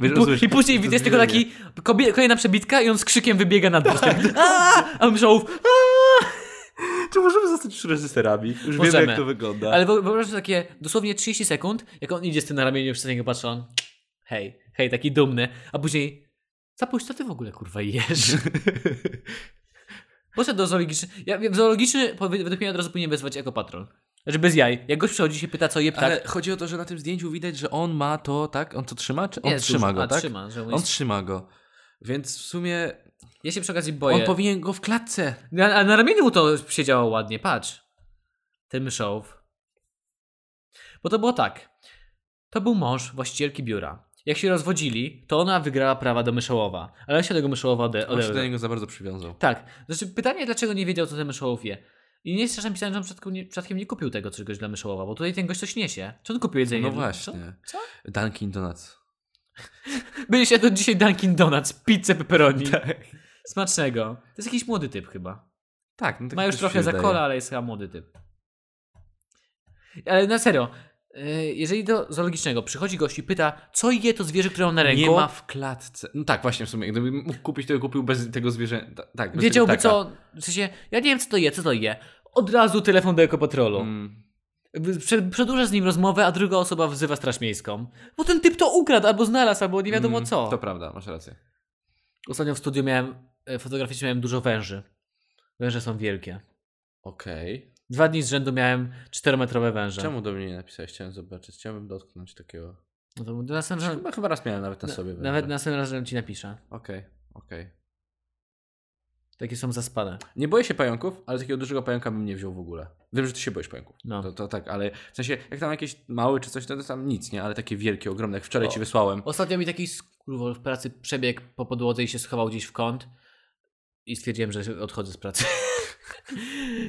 A: Wiesz, rozumiesz?
B: I później widać tylko taki kobie, kolejna przebitka i on z krzykiem wybiega na dwór. A a on żołów.
A: Czy możemy zostać już reżyserami? Już wiemy,
B: Możemy.
A: jak to wygląda.
B: Ale wyobraź sobie takie dosłownie 30 sekund, jak on idzie z tym na ramieniu, wszyscy na niego patrzą, on hej, hej, taki dumny, a później zapuść, co ty w ogóle kurwa jesz? Poszedł do zoologiczny, ja, zoologiczny według mnie od razu powinien wezwać jako patron. Znaczy bez jaj. Jak gość przychodzi się pyta, co je ptak,
A: Ale chodzi o to, że na tym zdjęciu widać, że on ma to, tak? On to trzyma? Czy on
B: Jest
A: trzyma go,
B: A,
A: tak?
B: trzyma, że on
A: On
B: jest-
A: trzyma go. Więc w sumie
B: ja się przy okazji boję.
A: on powinien go w klatce.
B: A, a na ramieniu mu to siedziało ładnie, patrz. Ten myszołów. Bo to było tak. To był mąż właścicielki biura. Jak się rozwodzili, to ona wygrała prawa do Myszołowa, ale się tego Myszołowa ode-
A: On się do niego za bardzo przywiązał.
B: Tak. Znaczy pytanie, dlaczego nie wiedział, co ten Myszołow wie. I nie jest czasem pisałem, że on przypadkiem nie, przypadkiem nie kupił tego czegoś dla Myszołowa, bo tutaj ten gość coś niesie. Czy on kupił jedzenie?
A: No właśnie.
B: Co?
A: Dunkin Donuts.
B: Byliście to dzisiaj Dunkin Donuts, pizzę pepperoni.
A: Tak.
B: Smacznego. To jest jakiś młody typ chyba.
A: Tak, no tak
B: Ma już trochę za kola, ale jest chyba młody typ. Ale na serio, jeżeli do zoologicznego przychodzi gość i pyta, co je to zwierzę, które mam na ręku,
A: Nie ma w klatce. No tak, właśnie w sumie. Gdyby mógł kupić, to by kupił bez tego zwierzęcia. Tak, bez
B: wiedziałby co, w sensie, ja nie wiem co to je, co to je. Od razu telefon do ekopatrolu.
A: Mm.
B: Prze- Przedłuża z nim rozmowę, a druga osoba wzywa straż miejską. Bo ten typ to ukradł, albo znalazł, albo nie wiadomo
A: Mm,
B: co.
A: To prawda, masz rację.
B: Ostatnio w studiu miałem, e, fotograficznie miałem dużo węży. Węże są wielkie.
A: Okej.
B: Dwa dni z rzędu miałem czterometrowe węże.
A: Czemu do mnie nie napisałeś? Chciałem zobaczyć. Chciałbym dotknąć takiego.
B: No to następnym razem,
A: Chyba, chyba raz miałem nawet na sobie.
B: na,
A: węże.
B: nawet następnym razem ci napiszę.
A: Okej, okej.
B: Takie są zaspane.
A: Nie boję się pająków, ale takiego dużego pająka bym nie wziął w ogóle. Wiem, że ty się boisz pająków.
B: No.
A: To, to tak, ale w sensie, jak tam jakieś mały czy coś, to, to tam nic, nie? Ale takie wielkie, ogromne, jak wczoraj
B: O.
A: ci wysłałem.
B: Ostatnio mi taki skurwol w pracy przebiegł po podłodze i się schował gdzieś w kąt. I stwierdziłem, że odchodzę z pracy.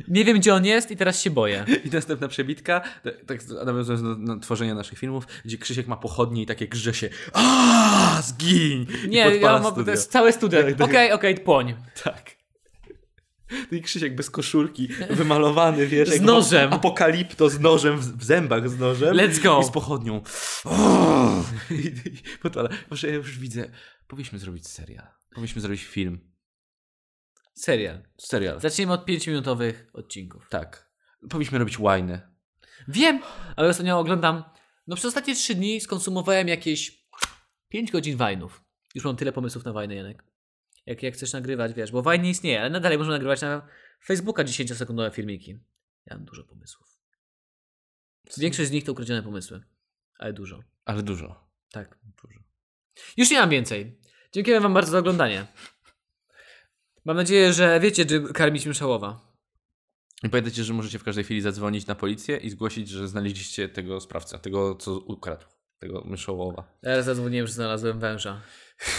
B: nie wiem, gdzie on jest i teraz się boję.
A: I następna przebitka, tak, tak nawiązując do, do tworzenia naszych filmów, gdzie Krzysiek ma pochodnie i takie grze się Aaaa, zgiń! I
B: Nie, ja mam, to jest całe studio. Okej,
A: Tak, tak.
B: okej, płoń.
A: Tak. No i Krzysiek bez koszulki, wymalowany, wiesz.
B: Z nożem.
A: Apokalipto z nożem, w, zębach z nożem.
B: Let's go.
A: I z pochodnią. I, i, podpala. Może ja już widzę, powinniśmy zrobić serial. Powinniśmy zrobić film.
B: Serial.
A: Serial.
B: Zaczniemy od 5-minutowych odcinków.
A: Tak. Powinniśmy robić łajny.
B: Wiem, ale ostatnio oglądam. No przez ostatnie 3 dni skonsumowałem jakieś 5 godzin wajnów. Już mam tyle pomysłów na wajny, Janek. Jak, jak chcesz nagrywać, wiesz, bo wajn nie istnieje, ale nadal można nagrywać na Facebooka 10-sekundowe filmiki. Ja mam dużo pomysłów. Większość z nich to ukradzione pomysły, ale dużo.
A: Ale dużo.
B: Tak, dużo. Już nie mam więcej. Dziękuję Wam bardzo za oglądanie. Mam nadzieję, że wiecie, czy karmić myszałowa.
A: I pamiętajcie, że możecie w każdej chwili zadzwonić na policję i zgłosić, że znaleźliście tego sprawcę, tego co ukradł, tego myszołowa.
B: Ja zadzwoniłem, że znalazłem węża.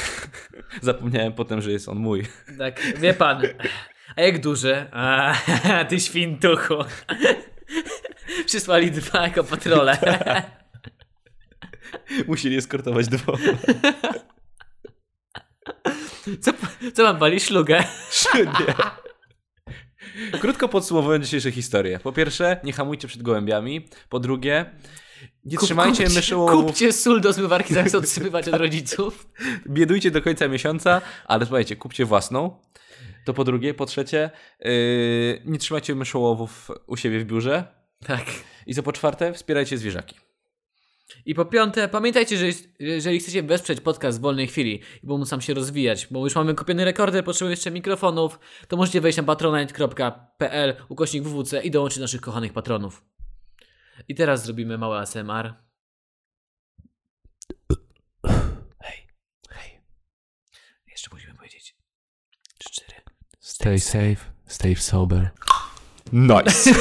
A: Zapomniałem potem, że jest on mój.
B: Tak, wie pan. A jak duży? A, ty świntuchu. Przysłali dwa jako patrole.
A: Musieli eskortować dwoma.
B: Co, co mam pali? Szlugę.
A: Nie. Krótko podsumowując dzisiejsze historie. Po pierwsze, nie hamujcie przed gołębiami. Po drugie, nie
B: Kup-
A: trzymajcie
B: kupcie- Kupcie sól do zmywarki zamiast odsypywać od rodziców.
A: biedujcie do końca miesiąca, ale słuchajcie, kupcie własną. To po drugie. Po trzecie, yy, nie trzymajcie myszołowów u siebie w biurze.
B: Tak.
A: I co po czwarte, wspierajcie zwierzaki.
B: I po piąte, pamiętajcie, że jeżeli chcecie wesprzeć podcast w wolnej chwili i pomóc nam się rozwijać, bo już mamy kupiony rekorder, potrzebujemy jeszcze mikrofonów, to możecie wejść na patronite.pl ukośnik wwc i dołączyć do naszych kochanych patronów. I teraz zrobimy mały ASMR. Hej, hej. Jeszcze musimy powiedzieć. Trzy, cztery.
C: Stay safe, stay sober.
A: Nice!